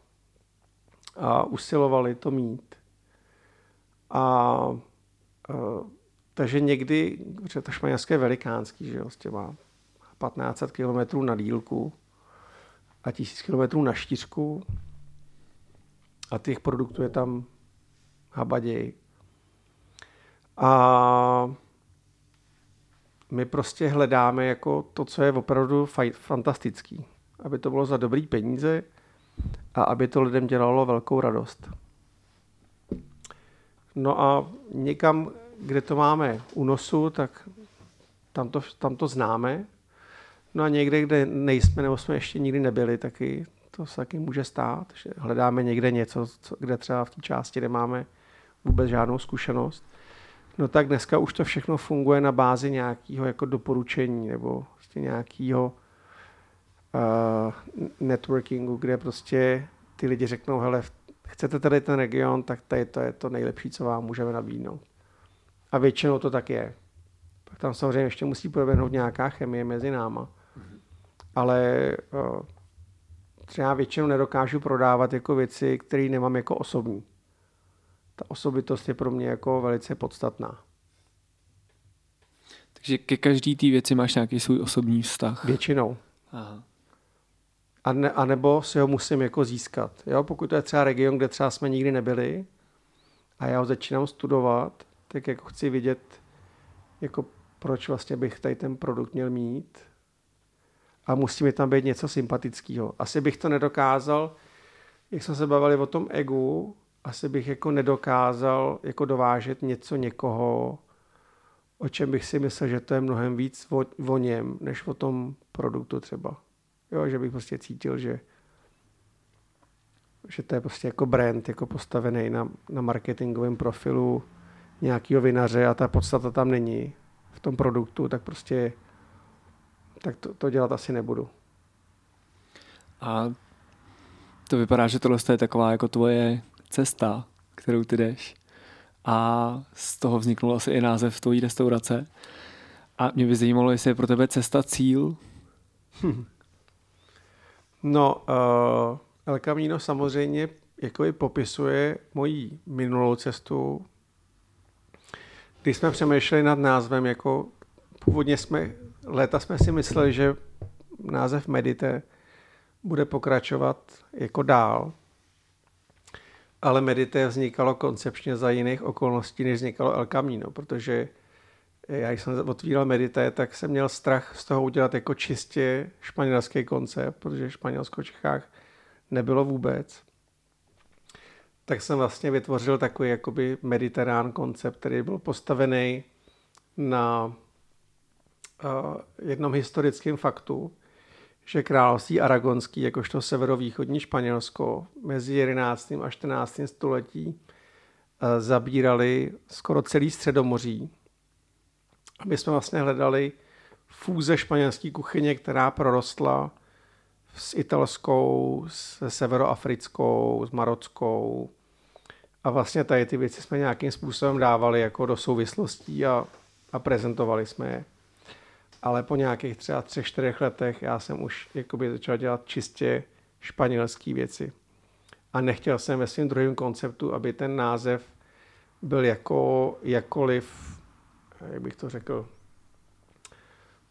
a usilovali to mít. A Uh, takže někdy, protože to je velikánský, že jo, s těma 1500 km na dílku a 1000 km na štířku a těch produktů je tam habaděj. A my prostě hledáme jako to, co je opravdu fantastický. Aby to bylo za dobrý peníze a aby to lidem dělalo velkou radost. No a někam, kde to máme u nosu, tak tam to, tam to známe. No a někde, kde nejsme nebo jsme ještě nikdy nebyli, taky to se taky může stát, že hledáme někde něco, co, kde třeba v té části nemáme vůbec žádnou zkušenost. No tak dneska už to všechno funguje na bázi nějakého jako doporučení nebo prostě nějakého uh, networkingu, kde prostě ty lidi řeknou, hele, chcete tady ten region, tak tady to je to nejlepší, co vám můžeme nabídnout. A většinou to tak je. Pak tam samozřejmě ještě musí proběhnout nějaká chemie mezi náma. Ale uh, třeba většinou nedokážu prodávat jako věci, které nemám jako osobní. Ta osobitost je pro mě jako velice podstatná. Takže ke každý té věci máš nějaký svůj osobní vztah. Většinou. Aha a, ne, a nebo si ho musím jako získat. Jo? Pokud to je třeba region, kde třeba jsme nikdy nebyli a já ho začínám studovat, tak jako chci vidět, jako proč vlastně bych tady ten produkt měl mít a musí mi tam být něco sympatického. Asi bych to nedokázal, jak jsme se bavili o tom egu, asi bych jako nedokázal jako dovážet něco někoho, o čem bych si myslel, že to je mnohem víc o, o něm, než o tom produktu třeba. Jo, že bych prostě cítil, že že to je prostě jako brand, jako postavený na, na marketingovém profilu nějakého vinaře a ta podstata tam není v tom produktu, tak prostě tak to, to dělat asi nebudu. A to vypadá, že tohle je taková jako tvoje cesta, kterou ty jdeš. A z toho vzniknul asi i název tvojí restaurace. A mě by zajímalo, jestli je pro tebe cesta cíl. No, uh, El Camino samozřejmě jako i popisuje moji minulou cestu. Když jsme přemýšleli nad názvem, jako původně jsme, léta jsme si mysleli, že název Medite bude pokračovat jako dál. Ale Medite vznikalo koncepčně za jiných okolností, než vznikalo El Camino, protože já, když jsem otvíral Medite, tak jsem měl strach z toho udělat jako čistě španělský koncept, protože Španělsko v Čechách nebylo vůbec. Tak jsem vlastně vytvořil takový jakoby mediterán koncept, který byl postavený na jednom historickém faktu, že království aragonský, jakožto severovýchodní Španělsko, mezi 11. a 14. století uh, zabírali skoro celý středomoří. A my jsme vlastně hledali fůze španělské kuchyně, která prorostla s italskou, s severoafrickou, s marockou. A vlastně tady ty věci jsme nějakým způsobem dávali jako do souvislostí a, a prezentovali jsme je. Ale po nějakých třeba třech, čtyřech letech já jsem už jakoby začal dělat čistě španělské věci. A nechtěl jsem ve svém druhém konceptu, aby ten název byl jako jakkoliv, jak bych to řekl,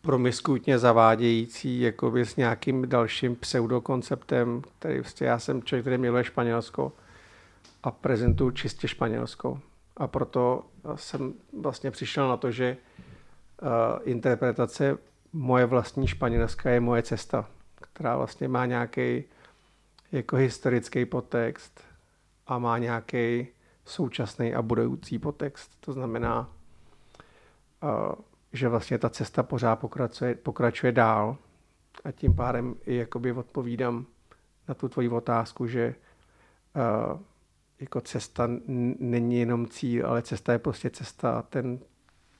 promiskutně zavádějící jakoby s nějakým dalším pseudokonceptem, který vlastně já jsem člověk, který miluje Španělsko a prezentuju čistě Španělsko. A proto jsem vlastně přišel na to, že interpretace moje vlastní španělská je moje cesta, která vlastně má nějaký jako historický podtext a má nějaký současný a budoucí podtext. To znamená, uh, že vlastně ta cesta pořád pokračuje, pokračuje dál a tím pádem i jakoby odpovídám na tu tvoji otázku, že uh, jako cesta není jenom cíl, ale cesta je prostě cesta. Ten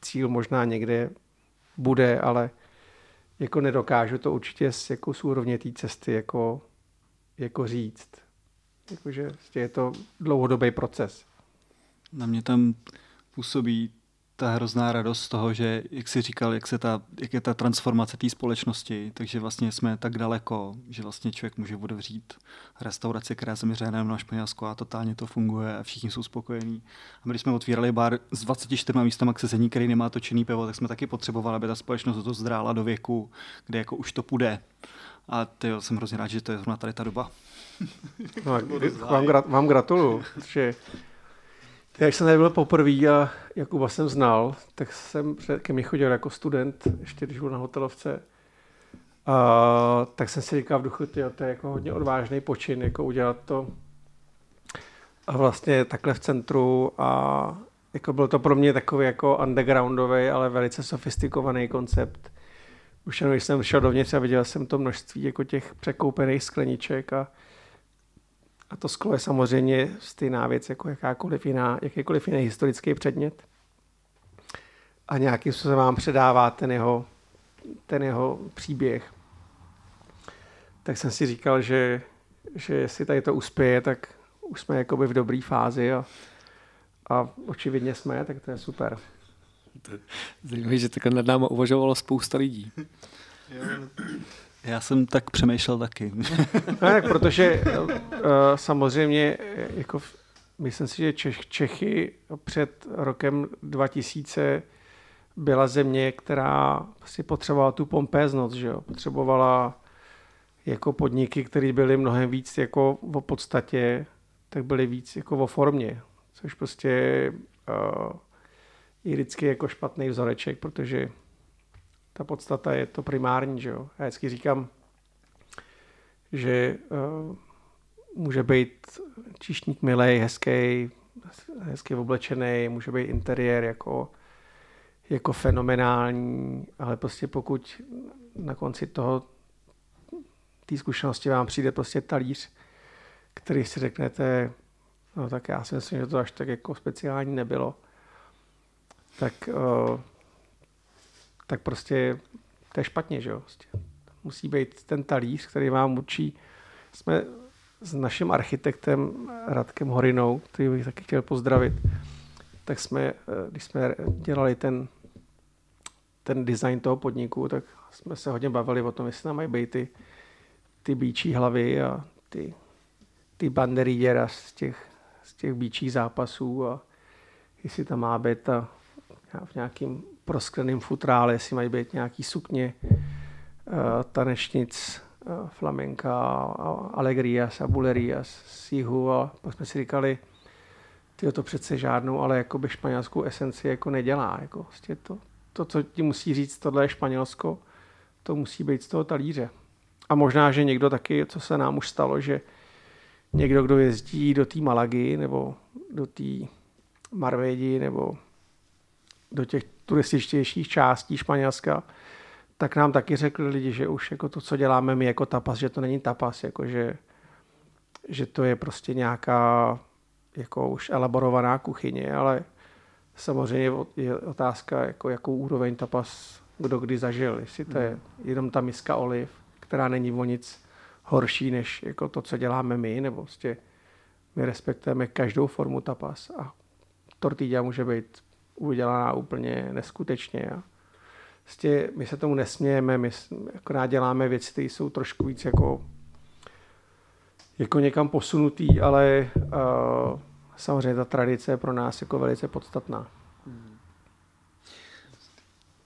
cíl možná někde bude, ale jako nedokážu to určitě z, jako z úrovně té cesty jako, jako říct. Jakože je to dlouhodobý proces. Na mě tam působí ta hrozná radost z toho, že, jak jsi říkal, jak, se ta, jak je ta transformace té společnosti, takže vlastně jsme tak daleko, že vlastně člověk může otevřít restauraci, která se měří na Španělsko a totálně to funguje a všichni jsou spokojení. A my, když jsme otvírali bar s 24 místama k sezení, který nemá točený pivo, tak jsme taky potřebovali, aby ta společnost to zdrála do věku, kde jako už to půjde. A ty jsem hrozně rád, že to je zrovna tady ta doba. No, vám, vám gratuluju, že jak jsem tady byl poprvé a Jakuba jsem znal, tak jsem ke mně chodil jako student, ještě když byl na hotelovce. A, tak jsem si říkal v duchu, tyjo, to je jako hodně odvážný počin, jako udělat to a vlastně takhle v centru a jako byl to pro mě takový jako undergroundový, ale velice sofistikovaný koncept. Už jenom když jsem šel dovnitř a viděl jsem to množství jako těch překoupených skleniček a a to sklo je samozřejmě stejná věc jako jakákoliv jiná, jakýkoliv jiný historický předmět. A nějakým způsobem vám předává ten jeho, ten jeho příběh. Tak jsem si říkal, že, že jestli tady to uspěje, tak už jsme jakoby v dobré fázi a, a očividně jsme, tak to je super. Zajímavé, že takhle nad náma uvažovalo spousta lidí. Já jsem tak přemýšlel taky. no, tak protože uh, samozřejmě, jako myslím si, že Čech, Čechy před rokem 2000 byla země, která si potřebovala tu pompéznost, že jo? potřebovala jako podniky, které byly mnohem víc jako o podstatě, tak byly víc jako o formě, což prostě uh, je vždycky jako špatný vzoreček, protože ta podstata je to primární, že jo. Já vždycky říkám, že uh, může být číšník milej, hezký, hezky oblečený, může být interiér jako jako fenomenální, ale prostě pokud na konci toho té zkušenosti vám přijde prostě talíř, který si řeknete, no tak já si myslím, že to až tak jako speciální nebylo, tak, uh, tak prostě to je špatně, že jo. Prostě. Musí být ten talíř, který vám určí. Jsme s naším architektem Radkem Horinou, který bych taky chtěl pozdravit, tak jsme, eh, když jsme dělali ten, ten design toho podniku, tak jsme se hodně bavili o tom, jestli tam mají být ty, ty bíčí hlavy a ty, ty banderíděra z těch, z těch bíčích zápasů a jestli tam má být ta, v nějakým proskleným futrále, jestli mají být nějaký sukně, uh, tanečnic, uh, flamenka, alegrias a bulerias z jihu a pak jsme si říkali, ty to přece žádnou, ale jako by španělskou esenci jako nedělá. Jako vlastně to, to, co ti musí říct, tohle je Španělsko, to musí být z toho talíře. A možná, že někdo taky, co se nám už stalo, že někdo, kdo jezdí do té Malagy nebo do té Marvédi nebo do těch turističtějších částí Španělska, tak nám taky řekli lidi, že už jako to, co děláme my jako tapas, že to není tapas, jako že, že to je prostě nějaká jako už elaborovaná kuchyně, ale samozřejmě je otázka, jako jakou úroveň tapas kdo kdy zažil. Jestli to je hmm. jenom ta miska oliv, která není o nic horší než jako to, co děláme my, nebo prostě my respektujeme každou formu tapas a tortilla může být udělaná úplně neskutečně. A prostě my se tomu nesmějeme, my akorát děláme věci, které jsou trošku víc jako, jako někam posunutý, ale uh, samozřejmě ta tradice je pro nás jako velice podstatná.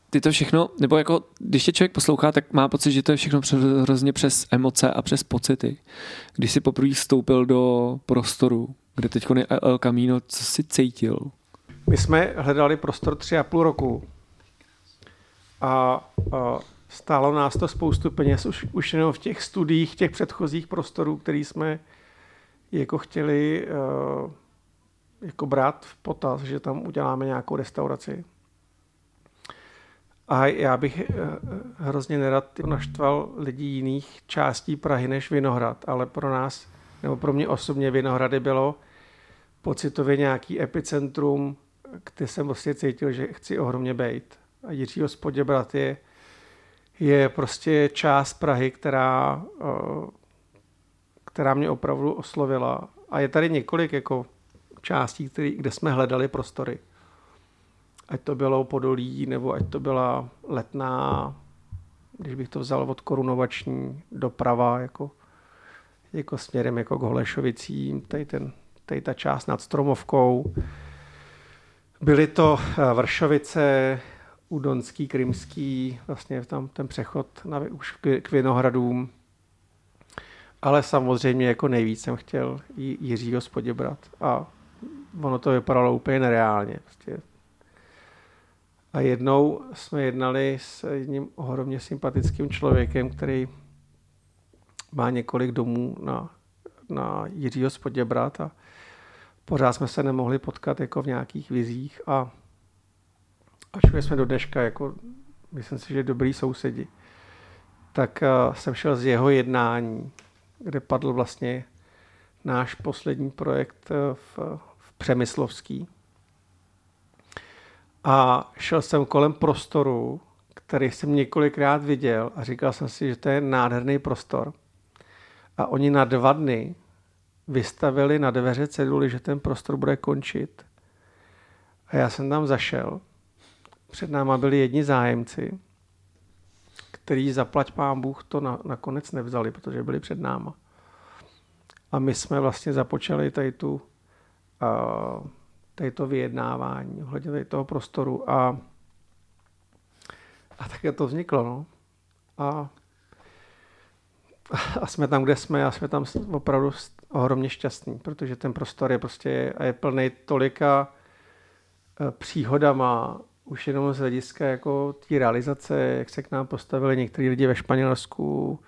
Ty to všechno, nebo jako, když tě člověk poslouchá, tak má pocit, že to je všechno hrozně přes emoce a přes pocity. Když jsi poprvé vstoupil do prostoru, kde teď je El Camino, co jsi cítil? My jsme hledali prostor tři a půl roku a, stálo nás to spoustu peněz už, už jenom v těch studiích, těch předchozích prostorů, který jsme jako chtěli uh, jako brát v potaz, že tam uděláme nějakou restauraci. A já bych uh, hrozně nerad naštval lidí jiných částí Prahy než Vinohrad, ale pro nás, nebo pro mě osobně Vinohrady bylo pocitově nějaký epicentrum kde jsem vlastně cítil, že chci ohromně být. A Jiří Hospoděbrat je, je prostě část Prahy, která, eh, která mě opravdu oslovila. A je tady několik jako částí, který, kde jsme hledali prostory. Ať to bylo Podolí, nebo ať to byla Letná, když bych to vzal od korunovační doprava, jako, jako směrem jako k Holešovicím, tady, ten, tady ta část nad Stromovkou, Byly to eh, Vršovice, Udonský, Krymský, vlastně tam ten přechod na, už k Vinohradům. Ale samozřejmě jako nejvíc jsem chtěl Jiřího spoděbrat. A ono to vypadalo úplně nereálně. Prostě. A jednou jsme jednali s jedním ohromně sympatickým člověkem, který má několik domů na, na Jiřího spoděbrat a pořád jsme se nemohli potkat jako v nějakých vizích a až jsme do dneška, jako myslím si, že dobrý sousedi, tak uh, jsem šel z jeho jednání, kde padl vlastně náš poslední projekt eh, v, v Přemyslovský. A šel jsem kolem prostoru, který jsem několikrát viděl a říkal jsem si, že to je nádherný prostor. A oni na dva dny vystavili na dveře ceduly, že ten prostor bude končit. A já jsem tam zašel. Před náma byli jedni zájemci, který zaplať pán Bůh to na, nakonec nevzali, protože byli před náma. A my jsme vlastně započali tady, tu, uh, tady to vyjednávání ohledně tady toho prostoru a, a také to vzniklo. No. A a jsme tam, kde jsme a jsme tam opravdu ohromně šťastní, protože ten prostor je prostě a je plný tolika eh, příhodama, už jenom z hlediska jako té realizace, jak se k nám postavili někteří lidi ve Španělsku,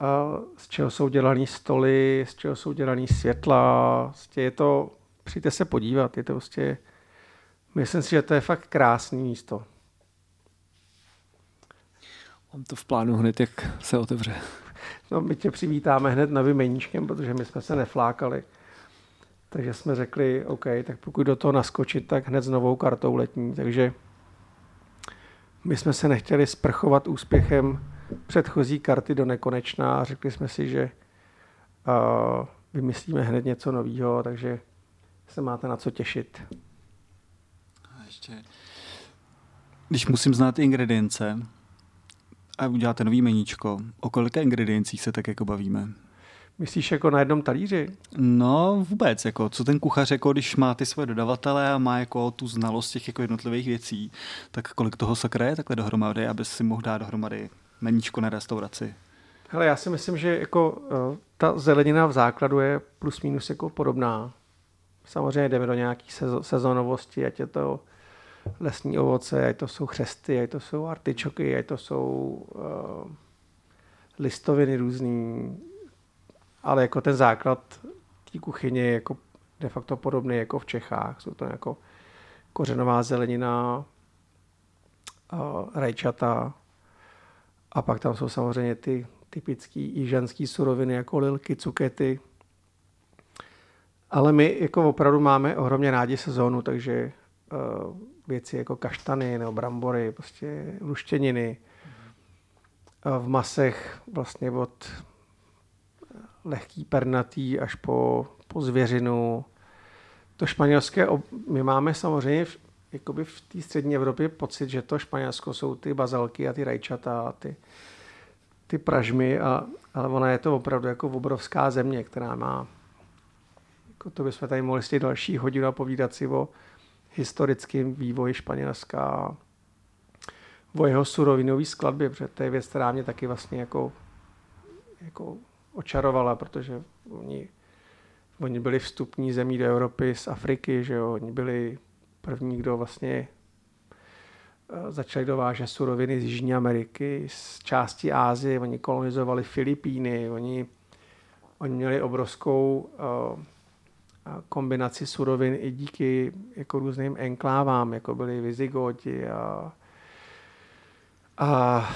a z čeho jsou dělaný stoly, z čeho jsou dělaný světla, prostě je to, přijďte se podívat, je to prostě myslím si, že to je fakt krásný místo. Mám to v plánu hned, jak se otevře. No, my tě přivítáme hned novým meníčkem, protože my jsme se neflákali. Takže jsme řekli, OK, tak pokud do toho naskočit, tak hned s novou kartou letní. Takže my jsme se nechtěli sprchovat úspěchem předchozí karty do nekonečna a řekli jsme si, že uh, vymyslíme hned něco nového, takže se máte na co těšit. A ještě, když musím znát ingredience a uděláte nový meníčko, o kolika ingrediencích se tak jako bavíme? Myslíš jako na jednom talíři? No vůbec, jako co ten kuchař, jako když má ty svoje dodavatele a má jako tu znalost těch jako jednotlivých věcí, tak kolik toho sakra je takhle dohromady, aby si mohl dát dohromady meníčko na restauraci? Hele, já si myslím, že jako uh, ta zelenina v základu je plus minus jako podobná. Samozřejmě jdeme do nějaký sezonovosti, ať je to lesní ovoce, ať to jsou chřesty, ať to jsou artičoky, ať to jsou uh, listoviny různý, ale jako ten základ té kuchyně je jako de facto podobný jako v Čechách. Jsou to jako kořenová zelenina, uh, rajčata a pak tam jsou samozřejmě ty typické jižanské suroviny jako lilky, cukety. Ale my jako opravdu máme ohromně rádi sezónu, takže uh, věci jako kaštany nebo brambory, prostě luštěniny. Uh, v masech vlastně od lehký pernatý až po, po zvěřinu. To španělské, my máme samozřejmě v, jakoby v té střední Evropě pocit, že to Španělsko jsou ty bazalky a ty rajčata a ty, ty pražmy, a, ale ona je to opravdu jako obrovská země, která má, jako to bychom tady mohli z další hodinu a povídat si o historickém vývoji Španělska, o jeho surovinové skladbě, protože to je věc, která mě taky vlastně jako, jako očarovala, protože oni, oni byli vstupní zemí do Evropy z Afriky, že jo? oni byli první, kdo vlastně eh, začali dovážet suroviny z Jižní Ameriky, z části Ázie, oni kolonizovali Filipíny, oni, oni měli obrovskou uh, kombinaci surovin i díky jako různým enklávám, jako byli Vizigoti a, a, a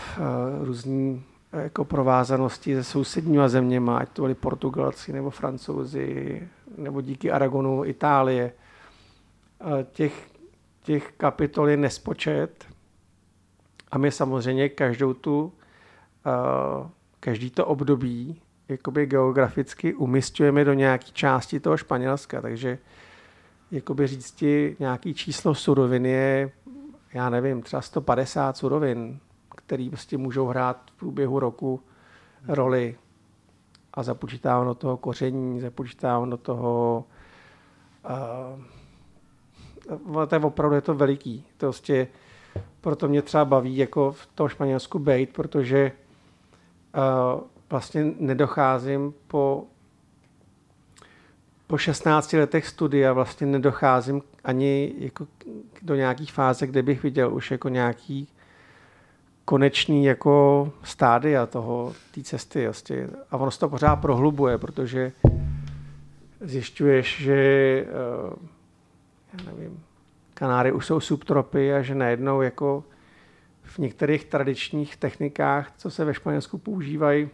různí jako provázanosti se sousedníma zeměma, ať to byli Portugalci nebo Francouzi, nebo díky Aragonu Itálie. Těch, těch kapitol je nespočet a my samozřejmě každou tu, každý to období jakoby geograficky umistujeme do nějaké části toho Španělska, takže jakoby říct ti nějaký číslo surovin je, já nevím, třeba 150 surovin, který prostě můžou hrát v průběhu roku roli a započítávám do toho koření, započítávám do toho uh, to je opravdu je to veliký. To prostě, proto mě třeba baví jako v tom Španělsku bejt, protože uh, vlastně nedocházím po po 16 letech studia vlastně nedocházím ani jako do nějaký fáze, kde bych viděl už jako nějaký konečný jako stádia toho, té cesty. Jasně. A ono se to pořád prohlubuje, protože zjišťuješ, že eh, já nevím, Kanáry už jsou subtropy a že najednou jako v některých tradičních technikách, co se ve Španělsku používají,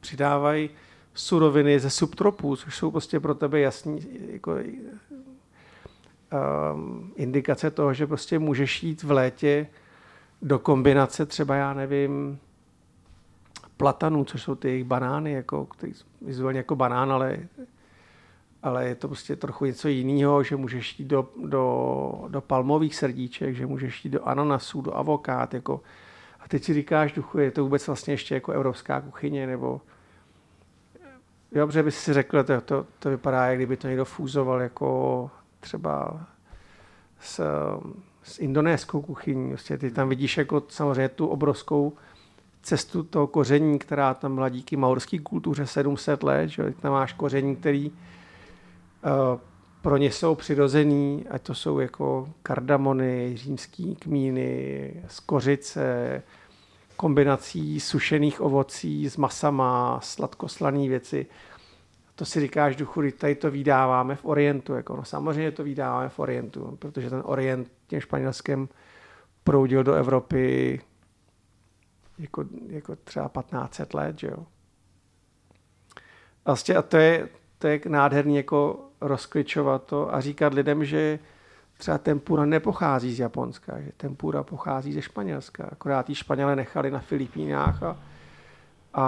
přidávají suroviny ze subtropů, což jsou prostě pro tebe jasný jako, um, indikace toho, že prostě můžeš jít v létě do kombinace třeba, já nevím, platanů, což jsou ty jejich banány, jako, který vizuálně jako banán, ale, ale je to prostě trochu něco jiného, že můžeš jít do, do, do palmových srdíček, že můžeš jít do ananasů, do avokád, jako, teď si říkáš, duchu, je to vůbec vlastně ještě jako evropská kuchyně, nebo jo, protože bys si řekl, to, to, to vypadá, jak kdyby to někdo fúzoval jako třeba s, s indonéskou kuchyní. Vlastně ty tam vidíš jako samozřejmě tu obrovskou cestu toho koření, která tam byla díky maurské kultuře 700 let. Že? Tam máš koření, který uh, pro ně jsou přirozený, ať to jsou jako kardamony, římský kmíny, skořice, kombinací sušených ovocí s masama, sladkoslané věci. to si říkáš, duchu, tady to vydáváme v Orientu. Jako, no samozřejmě to vydáváme v Orientu, protože ten Orient tím španělském proudil do Evropy jako, jako třeba 1500 let, že jo. Vlastně a to je, to je nádherný jako rozkličovat to a říkat lidem, že třeba tempura nepochází z Japonska, že tempura pochází ze Španělska. Akorát ji Španělé nechali na Filipínách a, a,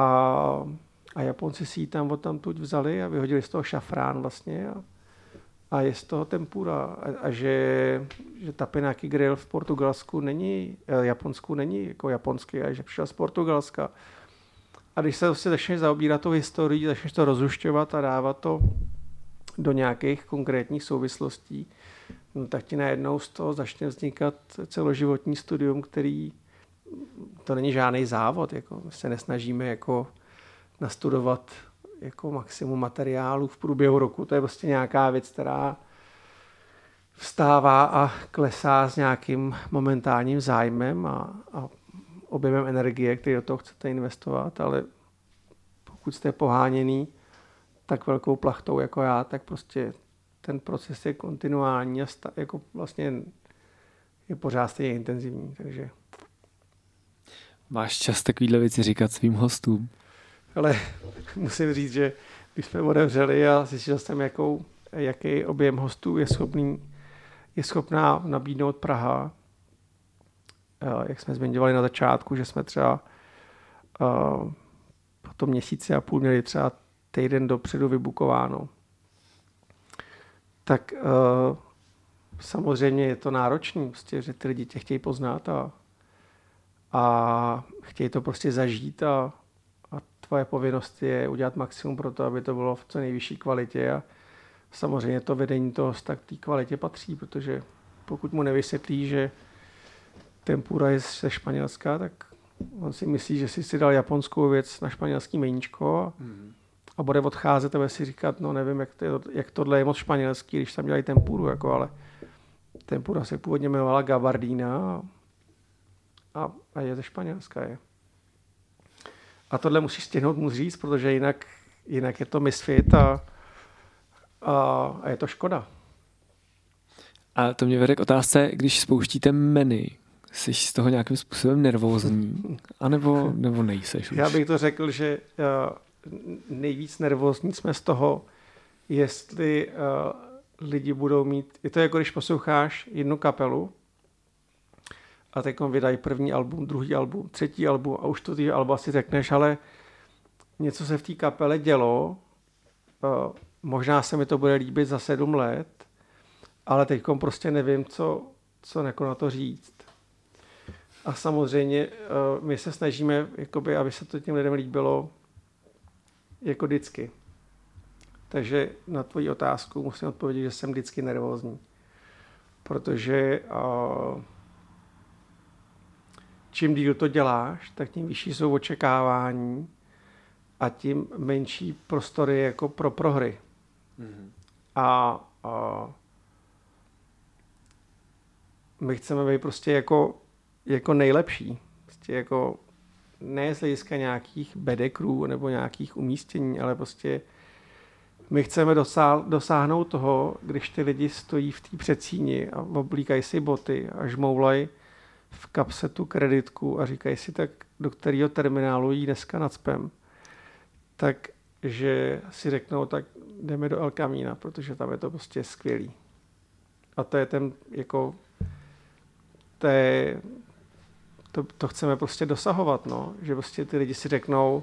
a Japonci si ji tam od tam tuď vzali a vyhodili z toho šafrán vlastně a, a je z toho tempura. A, a že, že tapenaki grill v Portugalsku není, eh, Japonsku není jako japonský, a že přišel z Portugalska. A když se vlastně začneš zaobírat tou historií, začneš to rozlušťovat a dávat to do nějakých konkrétních souvislostí, no tak ti najednou z toho začne vznikat celoživotní studium, který to není žádný závod, jako my se nesnažíme jako nastudovat jako maximum materiálu v průběhu roku, to je prostě nějaká věc, která vstává a klesá s nějakým momentálním zájmem a, a objemem energie, který do toho chcete investovat, ale pokud jste poháněný tak velkou plachtou jako já, tak prostě ten proces je kontinuální a sta, jako vlastně je pořád stejně intenzivní, takže... Máš čas takovýhle věci říkat svým hostům? Ale musím říct, že když jsme otevřeli a zjistil jsem, jakou, jaký objem hostů je schopný, je schopná nabídnout Praha, jak jsme zmiňovali na začátku, že jsme třeba po tom měsíci a půl měli třeba týden dopředu vybukováno. Tak uh, samozřejmě je to náročný, prostě, že ty lidi tě chtějí poznat a, a chtějí to prostě zažít a, a tvoje povinnost je udělat maximum pro to, aby to bylo v co nejvyšší kvalitě a samozřejmě to vedení toho tak té kvalitě patří, protože pokud mu nevysvětlí, že tempura je ze Španělska, tak on si myslí, že si si dal japonskou věc na španělský meníčko a, mm a bude odcházet a bude si říkat, no nevím, jak, to, jak tohle je moc španělský, když tam dělají tempuru, jako, ale tempura se původně jmenovala gabardína a, a je ze Španělska. Je. A tohle musíš stihnout mu říct, protože jinak, jinak je to misfit a, a, a je to škoda. A to mě vede k otázce, když spouštíte menu, jsi z toho nějakým způsobem nervózní? A nebo, nebo nejseš už? Já bych to řekl, že uh, nejvíc nervózní jsme z toho, jestli uh, lidi budou mít, je to jako když posloucháš jednu kapelu a teď vydají první album, druhý album, třetí album a už to ty alba si řekneš, ale něco se v té kapele dělo, uh, možná se mi to bude líbit za sedm let, ale teď prostě nevím, co, co jako na to říct. A samozřejmě uh, my se snažíme, jakoby, aby se to těm lidem líbilo, jako vždycky. Takže na tvoji otázku musím odpovědět, že jsem vždycky nervózní. Protože uh, čím díl to děláš, tak tím vyšší jsou očekávání a tím menší prostory jako pro prohry. Mm-hmm. A, a my chceme být prostě jako, jako nejlepší. Prostě jako ne z hlediska nějakých bedekrů nebo nějakých umístění, ale prostě my chceme dosáhnout toho, když ty lidi stojí v té předsíni a oblíkají si boty a žmoulají v kapse tu kreditku a říkají si tak, do kterého terminálu jí dneska nadspem, tak že si řeknou, tak jdeme do El Camina, protože tam je to prostě skvělý. A to je ten, jako, to je, to, to chceme prostě dosahovat, no. že prostě ty lidi si řeknou,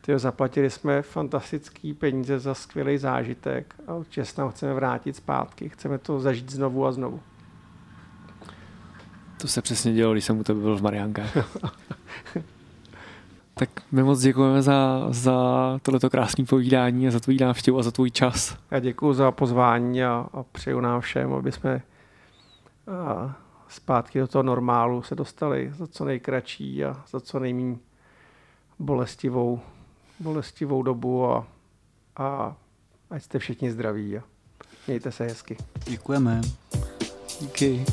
tyjo, zaplatili jsme fantastický peníze za skvělý zážitek a určitě se tam chceme vrátit zpátky, chceme to zažít znovu a znovu. To se přesně dělo, když jsem u tebe byl v Mariánkách. tak my moc děkujeme za, za tohleto krásné povídání a za tvůj návštěvu a za tvůj čas. Já děkuji za pozvání a, a přeju nám všem, aby jsme a, zpátky do toho normálu se dostali za co nejkratší a za co nejméně bolestivou, bolestivou dobu a, a ať jste všichni zdraví a mějte se hezky. Děkujeme. Díky.